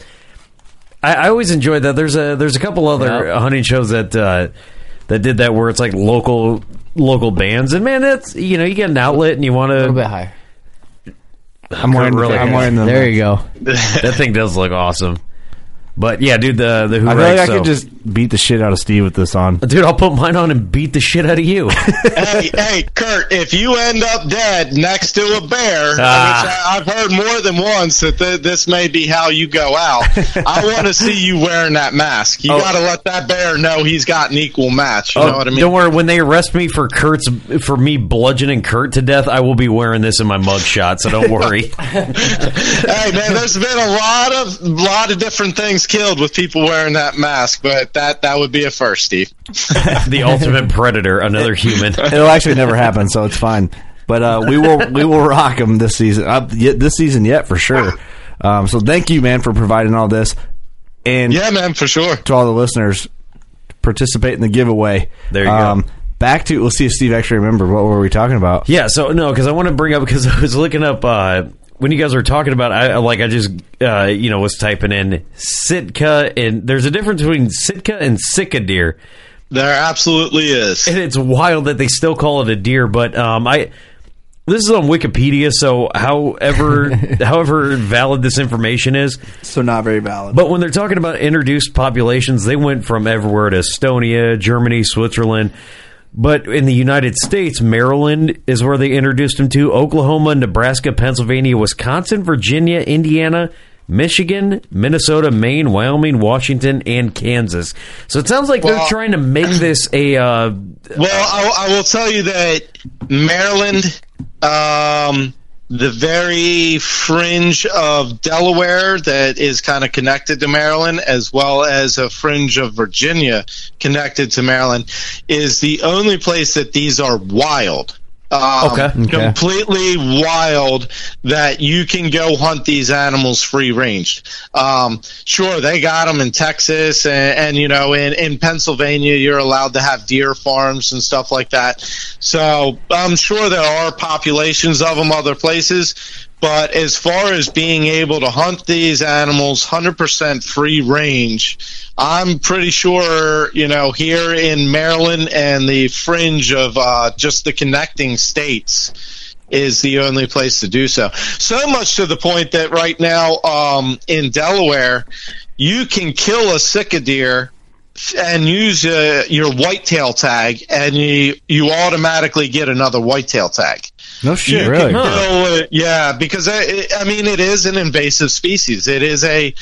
I, I always enjoyed that. There's a there's a couple other Yeah. hunting shows that uh, that did that where it's like local local bands, and man, that's you know you get an outlet and you want to A little bit to. higher. I'm wearing. really I'm wearing the. There you go. That thing does look awesome. But yeah, dude, the the I feel hoorah. like I so- could just beat the shit out of Steve with this on. dude, I'll put mine on and beat the shit out of you. hey, hey, Kurt, if you end up dead next to a bear, Ah. which I, I've heard more than once that th- this may be how you go out, I want to see you wearing that mask. You Oh. got to let that bear know he's got an equal match. You Oh, know what I mean? Don't worry. When they arrest me for Kurt's for me bludgeoning Kurt to death, I will be wearing this in my mugshot. So don't worry. hey, man, there's been a lot of lot of different things killed with people wearing that mask, but that that would be a first, Steve. the ultimate predator, another human. It'll actually never happen, so it's fine. But uh, we will we will rock them this season. Uh, yet this season yet for sure. Um, so thank you, man, for providing all this, and Yeah, man, for sure. to all the listeners, participate in the giveaway. There you um, go. Back to let's see if Steve actually remember what were we talking about. Yeah. So no, because I want to bring up because I was looking up uh, when you guys were talking about. I I- like I just uh, you know was typing in Sitka and there's a difference between Sitka and Sika deer. There absolutely is. And it's wild that they still call it a deer, but um, I this is on Wikipedia, so however however valid this information is, So not very valid. but when they're talking about introduced populations, they went from everywhere to Estonia, Germany, Switzerland. But in the United States, Maryland is where they introduced him to. Oklahoma, Nebraska, Pennsylvania, Wisconsin, Virginia, Indiana, Michigan, Minnesota, Maine, Wyoming, Washington, and Kansas. So it sounds like Well- they're trying to make this a. Uh, Well, I, I will tell you that Maryland, um, the very fringe of Delaware that is kind of connected to Maryland, as well as a fringe of Virginia connected to Maryland, is the only place that these are wild. Um, Okay. Okay. completely wild that you can go hunt these animals free range. Um, sure, they got them in Texas and, and you know, in, in Pennsylvania, you're allowed to have deer farms and stuff like that. So I'm sure there are populations of them other places. But as far as being able to hunt these animals 100% free range, I'm pretty sure, you know, here in Maryland and the fringe of uh, just the connecting states is the only place to do so. So much to the point that right now um, in Delaware, you can kill a sika deer and use uh, your whitetail tag, and you you automatically get another whitetail tag. No shit, You really. can kill it- yeah, because I, I mean, it is an invasive species. It is a,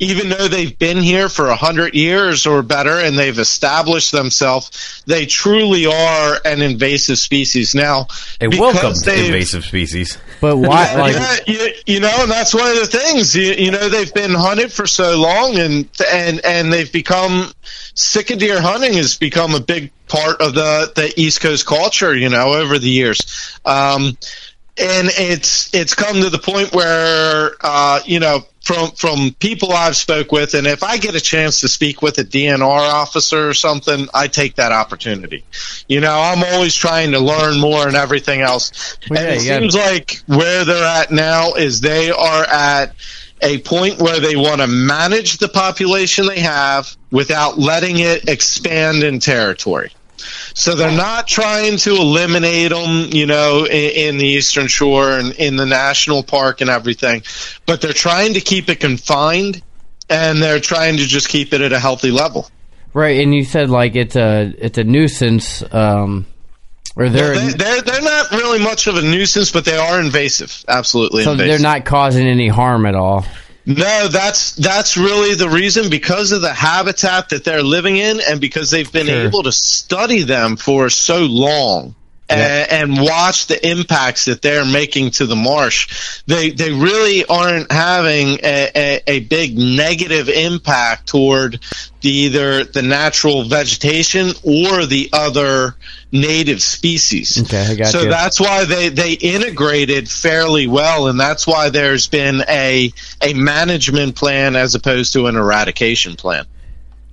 even though they've been here for a hundred years or better, and they've established themselves, they truly are an invasive species. Now, a because welcome they've- invasive species. But why? Like, yeah, you, you know, and that's one of the things. You, you know, they've been hunted for so long, and and and they've become sika deer hunting has become a big part of the the East Coast culture. You know, over the years, um, and it's it's come to the point where uh, you know from from people I've spoke with, and if I get a chance to speak with a DNR officer or something, I take that opportunity. You know, I'm always trying to learn more and everything else. Well, and it gotta- seems like where they're at now is they are at a point where they want to manage the population they have without letting it expand in territory. So they're not trying to eliminate them, you know, in, in the Eastern Shore and in the national park and everything, but they're trying to keep it confined and they're trying to just keep it at a healthy level. right? And you said like it's a it's a nuisance. Um, or they're Well, they, they're they're not really much of a nuisance, but they are invasive. Absolutely, so invasive. they're not causing any harm at all. No, that's that's really the reason because of the habitat that they're living in, and because they've been Sure. able to study them for so long. And, and watch the impacts that they're making to the marsh. They they really aren't having a, a, a big negative impact toward the, either the natural vegetation or the other native species. Okay, I got so you. that's why they, they integrated fairly well, and that's why there's been a a management plan as opposed to an eradication plan.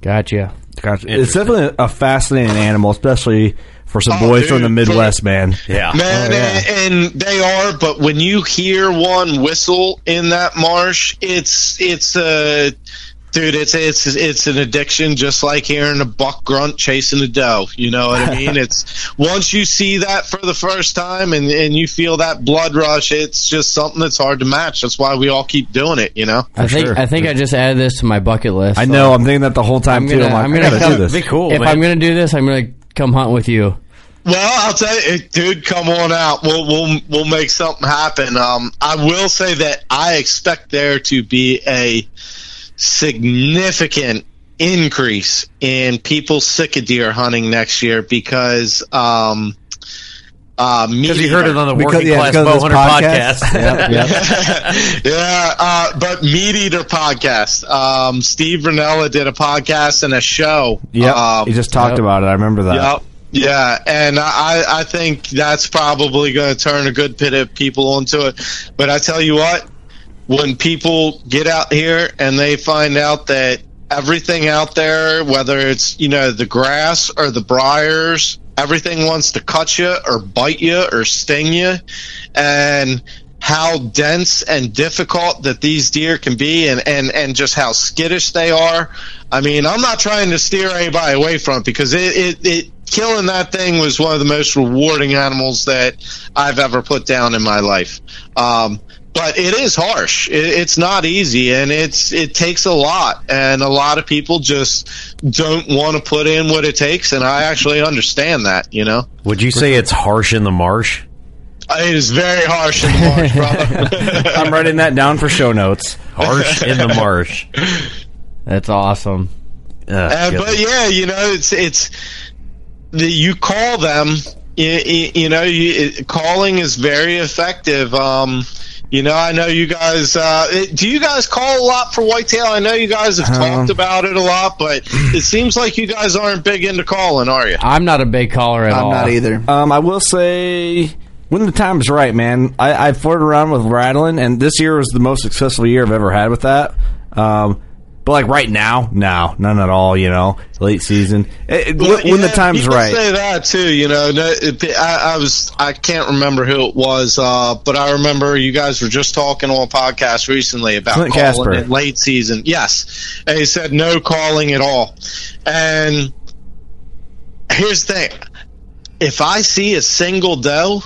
Gotcha. Gotcha. It's definitely a fascinating animal, especially for some Oh, boys dude, from the Midwest, for- man. Yeah. Man, Oh, yeah. and, and they are, but when you hear one whistle in that marsh, it's it's a dude, it's it's it's an addiction, just like hearing a buck grunt chasing a doe. You know what I mean? it's once you see that for the first time and and you feel that blood rush, it's just something that's hard to match. That's why we all keep doing it. You know. I think sure. I think I just added this to my bucket list. I know. I'm thinking that the whole time I'm too. gonna I'm like, I'm gonna gotta do this. Be cool, if man. I'm gonna do this, I'm gonna come hunt with you. Well, I'll tell you, dude, come on out. We'll we'll we'll make something happen. Um, I will say that I expect there to be a significant increase in people sika deer hunting next year because um, uh, Because you heard it on the Because- Working yeah, Class because of Bow this Hunter podcast. podcast. yeah, uh, but MeatEater podcast. Um, Steve Rinella did a podcast and a show. Yeah, Um, he just talked yep. about it. I remember that. Yep. Yeah, and I, I think that's probably going to turn a good bit of people onto it. But I tell you what, when people get out here and they find out that everything out there, whether it's you know the grass or the briars, everything wants to cut you or bite you or sting you, and how dense and difficult that these deer can be and, and, and just how skittish they are. I mean, I'm not trying to steer anybody away from it because it, it, it killing that thing was one of the most rewarding animals that I've ever put down in my life. Um, but it is harsh. It, it's not easy, and it's it takes a lot, and a lot of people just don't want to put in what it takes. And I actually understand that. You know, Would you say it's harsh in the marsh? it is very harsh in the marsh, brother. I'm writing that down for show notes. Harsh in the marsh. That's awesome. Uh, Uh, but yeah, you know, it's it's the, you call them. You, you, you know, you, it, calling is very effective. Um, you know, I know you guys. Uh, it- do you guys call a lot for whitetail? I know you guys have talked about it a lot, but it seems like you guys aren't big into calling, are you? I'm not a big caller at I'm all. not either. Um, I will say when the time is right, man. I, I flirted around with rattling, and this year was the most successful year I've ever had with that. Um, but like right now, no, none at all. You know, late season It- it- Well, when, when the time's right. Say that too. You know, no, it, I, I was I can't remember who it was, uh, but I remember you guys were just talking on a podcast recently about Clint calling Casper. in late season. Yes, and he said no calling at all. And here's the thing: if I see a single doe,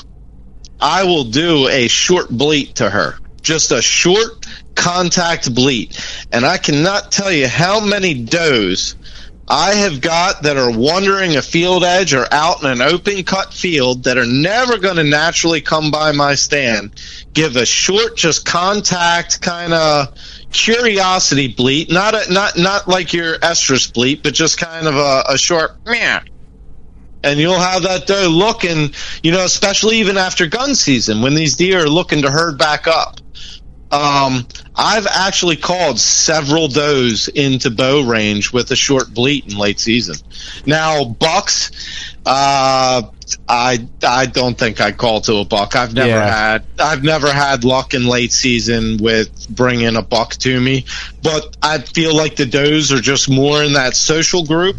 I will do a short bleat to her. Just a short contact bleat. And I cannot tell you how many does I have got that are wandering a field edge or out in an open cut field that are never going to naturally come by my stand. Give a short, just contact kind of curiosity bleat, not a, not not like your estrus bleat, but just kind of a, a short meow and you'll have that doe looking, you know, especially even after gun season when these deer are looking to herd back up. Um, I've actually called several does into bow range with a short bleat in late season. Now bucks, uh, I I don't think I'd call to a buck. I've never Yeah. had I've never had luck in late season with bringing a buck to me, but I feel like the does are just more in that social group.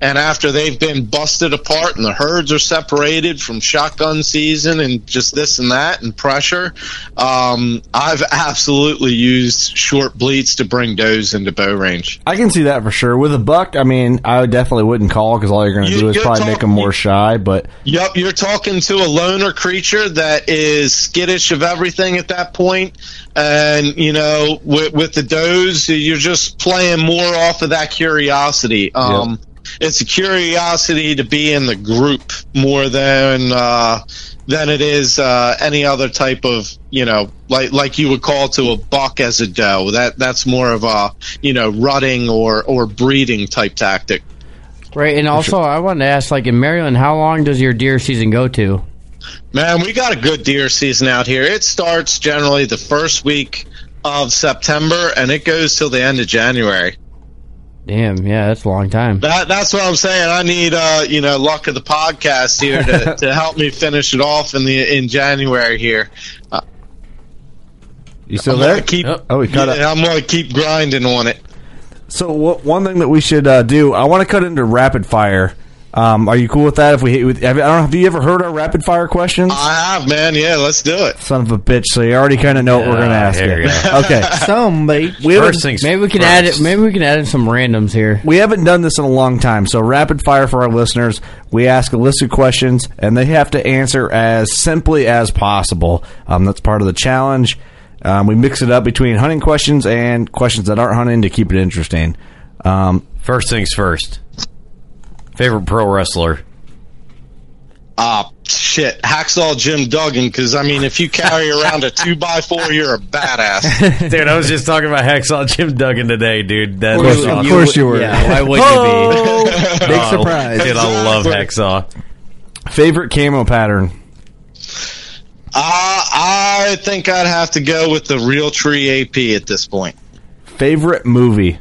And after they've been busted apart and the herds are separated from shotgun season and just this and that and pressure, um, I've absolutely used short bleats to bring does into bow range. I can see that for sure. With a buck, I mean, I definitely wouldn't call because all you're going to You- do is probably make them more shy. But Yep, you're talking to a loner creature that is skittish of everything at that point, and you know, with, with the does, you're just playing more off of that curiosity. Um, It's a curiosity to be in the group more than uh, than it is uh, any other type of you know, like like you would call to a buck as a doe. That that's more of a you know rutting or or breeding type tactic. Right, and also I wanted to ask, like in Maryland, how long does your deer season go to? Man, we got a good deer season out here. It starts generally the first week of September and it goes till the end of January. Damn, yeah, that's a long time. That that's what I'm saying. I need uh, you know, luck of the podcast here to, to help me finish it off in the in January here. Uh, you still I'm there? keep Oh, we cut yeah, it. I'm gonna keep grinding on it. So wh- one thing that we should uh, do, I want to cut into rapid fire. Um, are you cool with that? If we, hit with, have, I don't know, have you ever heard our rapid fire questions? I have, man. Yeah, let's do it. Son of a bitch! So you already kind of know what we're going to Ah, ask here you. you go. okay, Some bait. we haven't, First things Maybe we can first. add it. Maybe we can add in some randoms here. we haven't done this in a long time. So rapid fire for our listeners. We ask a list of questions, and they have to answer as simply as possible. Um, that's part of the challenge. Um, we mix it up between hunting questions and questions that aren't hunting to keep it interesting. Um, First things first. Favorite pro wrestler? Ah, shit, hacksaw Jim Duggan. Because I mean, if you carry around a two by four, you're a badass. Dude, I was just talking about Hacksaw Jim Duggan today, dude. That's Of course, awesome. of course you were. Yeah, why would Oh! You be? Big Oh, surprise. Dude, I love Hacksaw. favorite camo pattern. Uh, I think I'd have to go with the Realtree AP at this point. Favorite movie.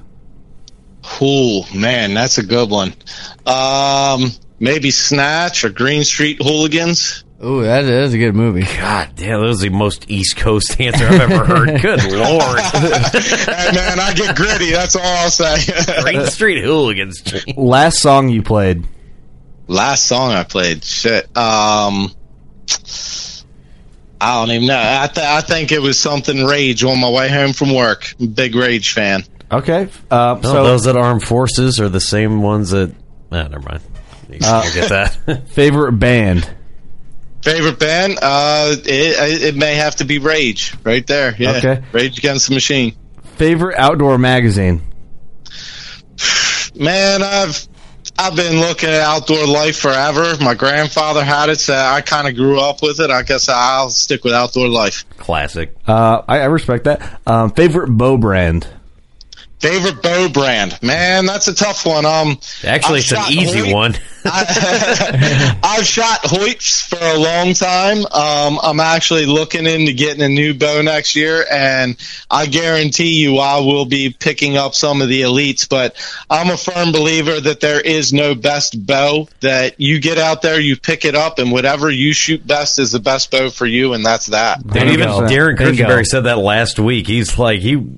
Ooh, man, that's a good one. Um, maybe Snatch or Green Street Hooligans. be? Ooh, that is a good movie. God damn, that was the most East Coast answer I've ever heard. Good lord. hey, man, I get gritty. That's all I'll say. Green Street Hooligans. Last song you played. Last song I played, shit. Um, I don't even know. I, th- I think it was something Rage on my way home from work. Big Rage fan. Okay. Uh, No, so those that armed forces are the same ones that. Ah, never mind. You Uh, get that. favorite band. Favorite band? Uh, it, it may have to be Rage right there. Yeah. Okay. Rage Against the Machine. Favorite outdoor magazine. Man, I've I've been looking at outdoor life forever. My grandfather had it, so I kind of grew up with it. I guess I'll stick with outdoor life. Classic. Uh, I, I respect that. Um, favorite bow brand. Favorite bow brand? Man, that's a tough one. Um, Actually, I've it's an easy Hoyt. one. I, I've shot Hoyts for a long time. Um, I'm actually looking into getting a new bow next year, and I guarantee you I will be picking up some of the elites. But I'm a firm believer that there is no best bow. That you get out there, you pick it up, and whatever you shoot best is the best bow for you, and that's that. And even Bingo. Darren Bingo. Said that last week. He's like he w-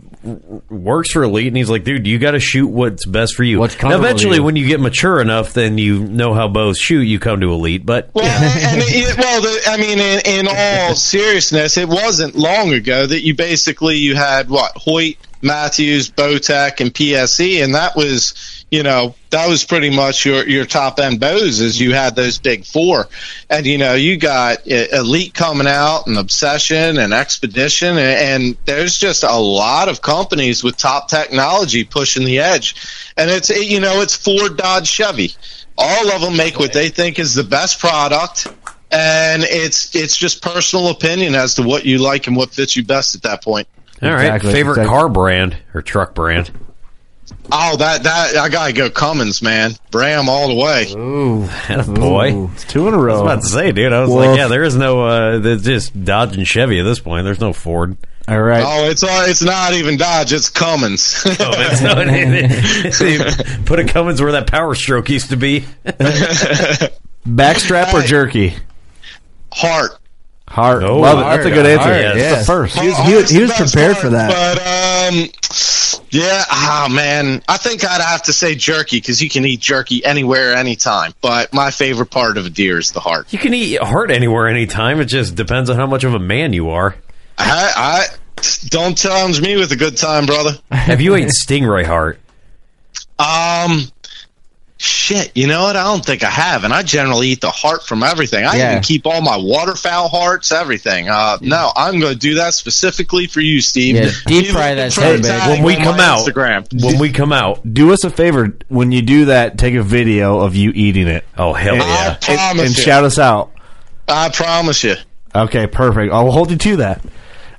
works for Elite, and he's like, dude, you got to shoot what's best for you. What's now, eventually, you. when you get mature enough, then you know how bows shoot. You come to Elite, but Well, and it, well, the, I mean, in, in all seriousness, it wasn't long ago that you basically you had what Hoyt, Mathews, Bowtech, and PSE, and that was, you know, that was pretty much your your top end bows. Is you had those big four, and you know, you got uh, Elite coming out, and Obsession, and Expedition, and, and there's just a lot of companies with top technology pushing the edge, and it's it, you know, it's Ford, Dodge, Chevy all of them make what they think is the best product and it's it's just personal opinion as to what you like and what fits you best at that point all right. Exactly, Favorite exactly. car brand or truck brand? Oh that that i gotta go cummins man bram all the way Ooh. Boy, Ooh, it's two in a I was row. about to say, dude. I was Well, like, yeah, there is no. Uh, there's just Dodge and Chevy at this point. There's no Ford. All right. oh it's all it's not even dodge it's cummins Oh, it's not, they put a Cummins where that Power Stroke used to be. Backstrap or jerky? heart Heart. Oh, Love it. That's a good answer. heart, That's yes. the first. He was- he was- he was prepared part, for that. but um yeah ah man i think i'd have to say jerky because you can eat jerky anywhere anytime but my favorite part of a deer is the heart You can eat heart anywhere, anytime. It just depends on how much of a man you are. I, I don't challenge me with a good time, brother. Have you ate stingray heart? Um, shit. You know what? I don't think I have, and I generally eat the heart from everything. I Yeah. even keep all my waterfowl hearts, everything. Uh, no, I'm going to do that specifically for you, Steve. Yeah, deep fry that try son of a bitch. tagging When we come out, Instagram. when we come out. Do us a favor when you do that. Take a video of you eating it. Oh hell And- yeah! I promise and you. shout us out. I promise you. Okay, perfect. I'll hold you to that.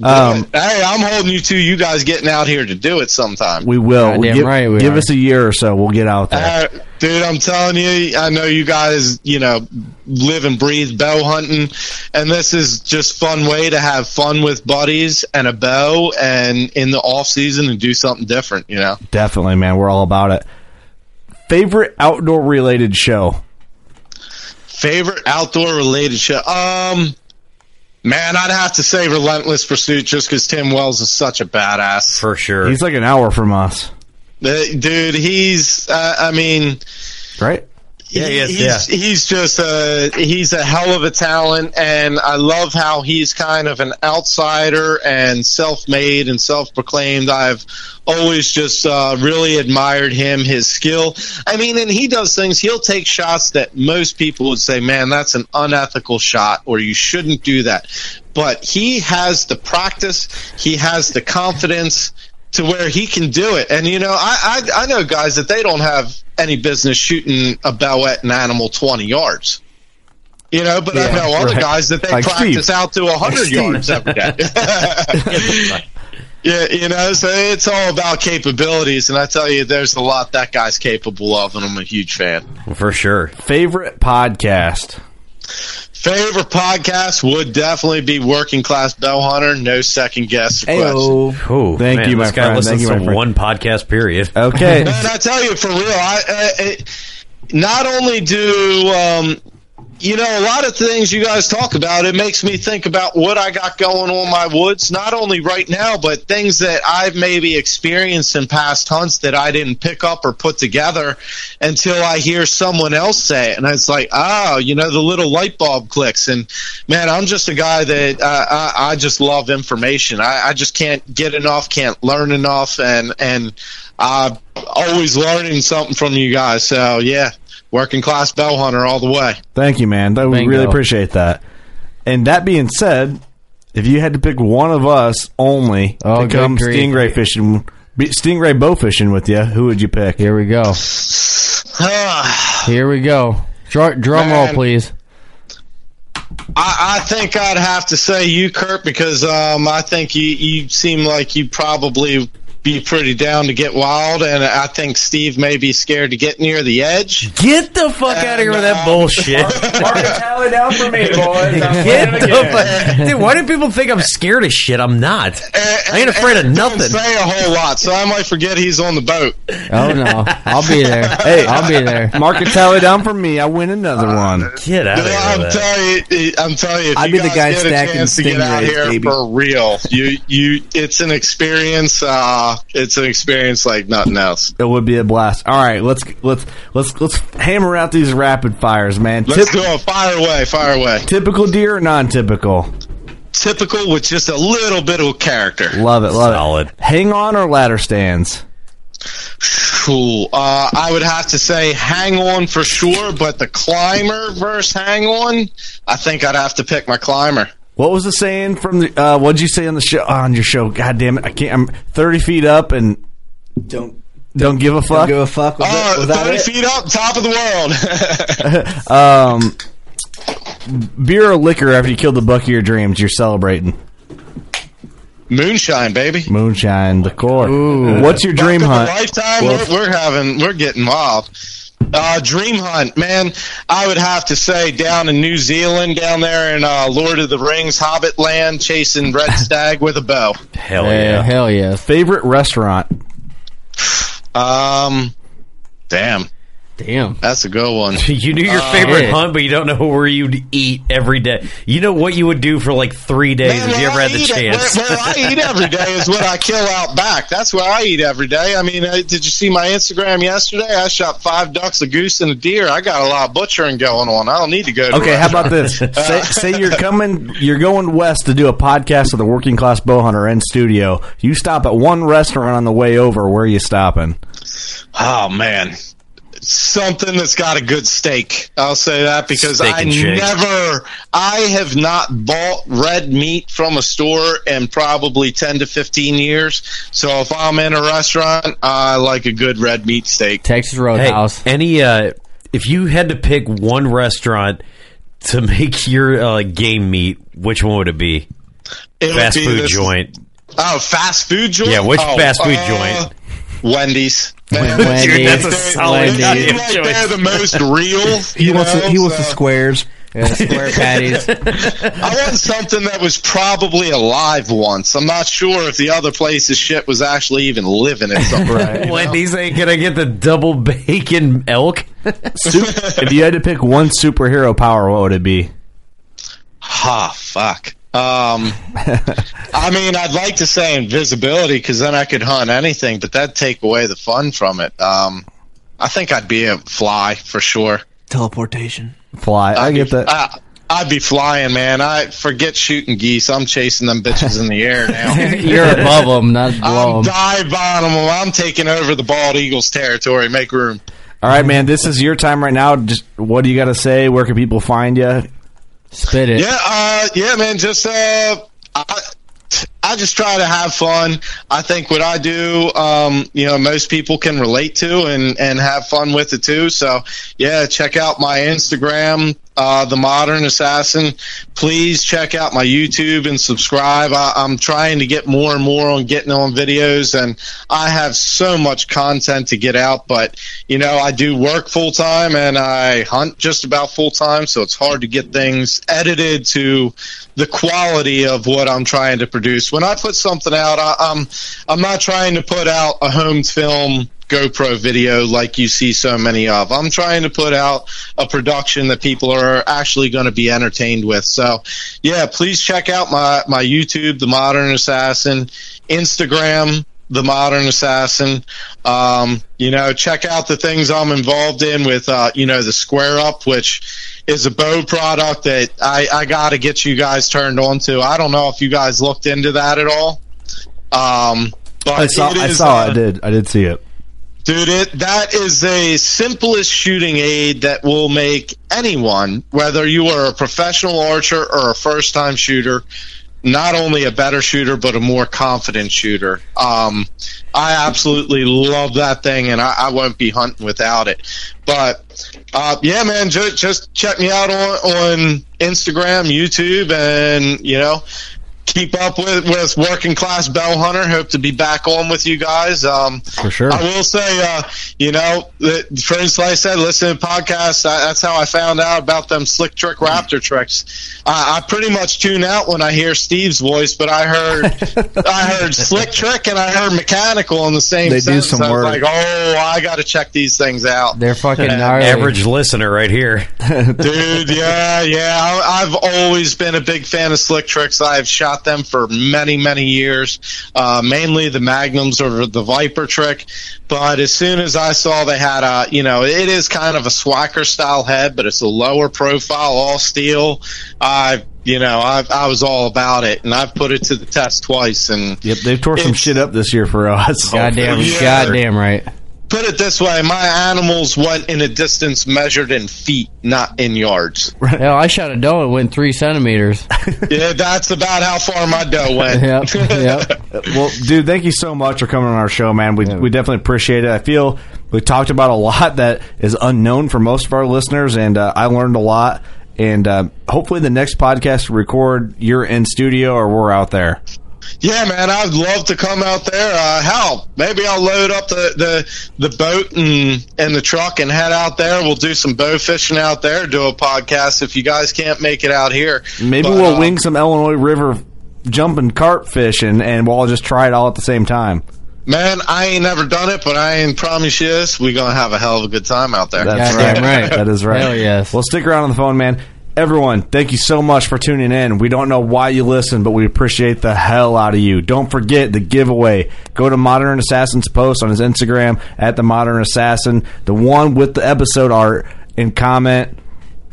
Um, hey, I'm holding you to you guys getting out here to do it sometime. we will. Goddamn give right we give us a year or so. We'll get out there. Uh, dude, I'm telling you, I know you guys, you know, live and breathe bow hunting, and this is just fun way to have fun with buddies and a bow, and in the off season and do something different. You know, Definitely, man. We're all about it. Favorite outdoor related show? favorite outdoor related show. Um, man, I'd have to say Relentless Pursuit, just because Tim Wells is such a badass. For sure. He's like an hour from us, Uh, dude, he's, uh, I mean. right? Yeah, yes, he's, he's just a he's a hell of a talent, and I love how he's kind of an outsider and self-made and self-proclaimed. I've always just uh, really admired him, his skill. I mean, and he does things. He'll take shots that most people would say, "Man, that's an unethical shot," or "You shouldn't do that." But he has the practice. He has the confidence to where he can do it. And you know, I, I I know guys that they don't have any business shooting a bow at an animal twenty yards. You know, but I know other right. guys that they Like practice Steve. out to hundred yards every day. yeah, you know, so it's all about capabilities, and I tell you, there's a lot that guy's capable of, and I'm a huge fan. For sure. Favorite podcast? Favorite podcast would definitely be Working Class Bow Hunter. No second guess. or question. Ooh, Thank man, you, my this guy friend. listens Thank you, my to friend. one podcast period. Okay. And I tell you, for real, I, I, it, not only do um, you know, a lot of things you guys talk about, it makes me think about what I got going on my woods, not only right now, but things that I've maybe experienced in past hunts that I didn't pick up or put together until I hear someone else say it. And it's like, oh, you know, the little light bulb clicks. And man, I'm just a guy that uh, I, I just love information. I, I just can't get enough, can't learn enough. And, and, I'm always learning something from you guys. So yeah, working class bow hunter all the way. Thank you, man. That, we really appreciate that. And that being said, if you had to pick one of us only Oh, to good come grief. stingray fishing, be- stingray bow fishing with you, who would you pick? Here we go. Here we go. Drum, drum roll, Man. please. I, I think I'd have to say you, Kurt, because um, I think you, you seem like you probably be pretty down to get wild, and I think Steve may be scared to get near the edge. Get the fuck out of here with that bullshit. Mark a tally down for me, boys. Get the fuck. Dude, why do people think I'm scared of shit? I'm not. I ain't afraid of nothing. say a whole lot, so I might forget he's on the boat. Oh no, I'll be there. Hey. I'll be there. Mark a tally down for me. I win another one. Get out of here I'm with that. telling you, I'm telling you, if I'd you be the guys guy get a stacking chance to get out stingrays, here baby. for real, you, you, it's an experience. Uh, it's an experience like nothing else. It would be a blast. All right, let's let's let's let's hammer out these rapid fires, man. Let's Tip- go. Fire away, fire away. typical deer or non-typical? Typical with just a little bit of character. Love it, love Solid. it. Hang on or ladder stands? Cool. Uh, I would have to say hang on for sure, but the climber versus hang on, I think I'd have to pick my climber. What was the saying from the? Uh, what'd you say on the show? On your show? God damn it! I can't. I'm thirty feet up and Don't don't give a don't fuck. give a fuck. Was, Oh, it, was that 30 it? feet up, top of the world. Um, beer or liquor after you killed the buck of your dreams? You're celebrating Moonshine, baby. moonshine, the core. What's your dream Buck hunt? Lifetime. Well- we're, we're having, we're getting wild. Uh, dream hunt, man. I would have to say down in New Zealand, down there in uh, Lord of the Rings, Hobbit land, chasing red stag with a bow. Hell Yeah, yeah. hell yes. Favorite restaurant? Um, damn, Damn. that's a good one. You knew your favorite shit. hunt, but you don't know where you'd eat every day. You know what you would do for like three days Man, if you ever I had the eat- chance. Where, where I eat every day is what I kill out back. That's where I eat every day. I mean, uh, did you see my Instagram yesterday? I shot five ducks, a goose, and a deer. I got a lot of butchering going on. I don't need to go. To Okay, how about this? say, say you're coming, you're going west to do a podcast with the Working Class Bow Hunter in studio. You stop at one restaurant on the way over. Where are you stopping? Oh man, something that's got a good steak. I'll say that because Steak I shake. never, I have not bought red meat from a store in probably ten to fifteen years. So if I'm in a restaurant, I like a good red meat steak. Texas Hey, Roadhouse. any uh, if you had to pick one restaurant to make your uh, game meat, which one would it be? It Fast be food this- joint. Oh, fast food joint. Yeah, which Oh, fast food uh, joint? Wendy's. Wendy's. Dude, that's a They- solid they goddamn seem like they're the most real. He you wants know, the, he wants the so- squares. Yeah, square patties. I want something that was probably alive once. I'm not sure if the other place's shit was actually even living in something. right. Wendy's ain't gonna get the double bacon elk. Sup- if you had to pick one superhero power, what would it be? Ha, fuck. Um, I mean, I'd like to say invisibility because then I could hunt anything, but that'd take away the fun from it. Um, I think I'd be a fly for sure. Teleportation. Fly. I I'd get be, that. I, I'd be flying, man. I forget shooting geese. I'm chasing them bitches in the air now. You're above them, not below I'm 'em. dive bombing them. I'm taking over the bald eagle's territory. Make room. All right, man. This is your time right now. Just what do you got to say? Where can people find you? Spit it. Yeah, uh, yeah, man. Just uh, I, I just try to have fun. I think what I do, um, you know, most people can relate to and and have fun with it too. So yeah, check out my Instagram, uh, the Modern Assassin. Please check out my YouTube and subscribe. I, I'm trying to get more and more on getting on videos, and I have so much content to get out. But you know, I do work full time and I hunt just about full time, so it's hard to get things edited to the quality of what I'm trying to produce. When I put something out, I, I'm I'm not trying to put out a home film GoPro video like you see so many of. I'm trying to put out a production that people are actually going to be entertained with. So, yeah, please check out my my YouTube, The Modern Assassin, Instagram, The Modern Assassin. Um, you know, check out the things I'm involved in with, uh, you know, the Square Up, which is a bow product that I, I got to get you guys turned on to. I don't know if you guys looked into that at all. Um, but I saw. it I saw. I did. I did see it. Dude, it, that is the simplest shooting aid that will make anyone, whether you are a professional archer or a first time shooter, not only a better shooter, but a more confident shooter. Um, I absolutely love that thing, and I, I won't be hunting without it. But uh, yeah, man, just, just check me out on, on Instagram, YouTube, and you know, keep up with with working class bow hunter. Hope to be back on with you guys. Um, For sure. I will say, uh, you know, that, for instance, like I said, listen to podcasts. I, that's how I found out about them slick trick raptor tricks. I, I pretty much tune out when I hear Steve's voice, but I heard I heard slick trick and I heard mechanical in the same. They do sentence. some work. Like, oh, I got to check these things out. They're fucking gnarly. Average listener right here. Dude, yeah, yeah. I, I've always been a big fan of slick tricks. I've shot them for many, many years. Uh, mainly the Magnums or the Viper trick. But as soon as I saw they had a, you know, it is kind of a Swhacker style head, but it's a lower profile, all steel. I, you know, I, I was all about it, and I've put it to the test twice. And Yep, they've tore some shit up this year for us. Goddamn, Yeah. goddamn right. Put it this way, my animals went in a distance measured in feet, not in yards. Hell, I shot a doe and went three centimeters. yeah, that's about how far my doe went. yep, yep. Well, dude, thank you so much for coming on our show, man. We we definitely appreciate it. I feel we talked about a lot that is unknown for most of our listeners, and uh, I learned a lot. And uh, hopefully, the next podcast we record, you're in studio or we're out there. Yeah, man, I'd love to come out there. Uh, hell, maybe I'll load up the, the, the boat and, and the truck and head out there. We'll do some bow fishing out there, do a podcast if you guys can't make it out here. Maybe But, we'll uh, wing some Illinois River jumping carp fishing, and we'll all just try it all at the same time. Man, I ain't never done it, but I ain't promise you this. We're going to have a hell of a good time out there. That's Goddamn right. That is right. Hell yes. Well, stick around on the phone, man. Everyone, thank you so much for tuning in. We don't know why you listen, but we appreciate the hell out of you. Don't forget the giveaway. Go to Modern Assassin's post on his Instagram at the Modern Assassin, the one with the episode art, and comment.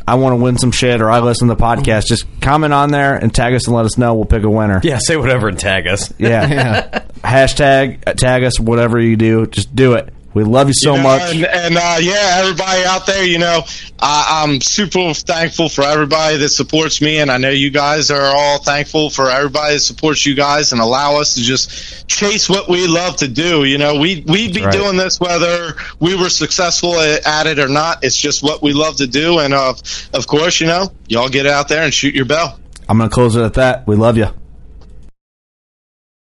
I want to win some shit, or I listen to the podcast. Just comment on there and tag us and let us know. We'll pick a winner. Yeah, say whatever and tag us. Yeah. Hashtag uh, tag us, whatever you do. Just do it. We love you so You know, much. And, and uh, yeah, everybody out there, you know, I, I'm super thankful for everybody that supports me, and I know you guys are all thankful for everybody that supports you guys and allow us to just chase what we love to do. You know, we we'd be Right. doing this whether we were successful at at it or not. It's just what we love to do, and of of course, you know, y'all get out there and shoot your bell. I'm going to close it at that. We love you.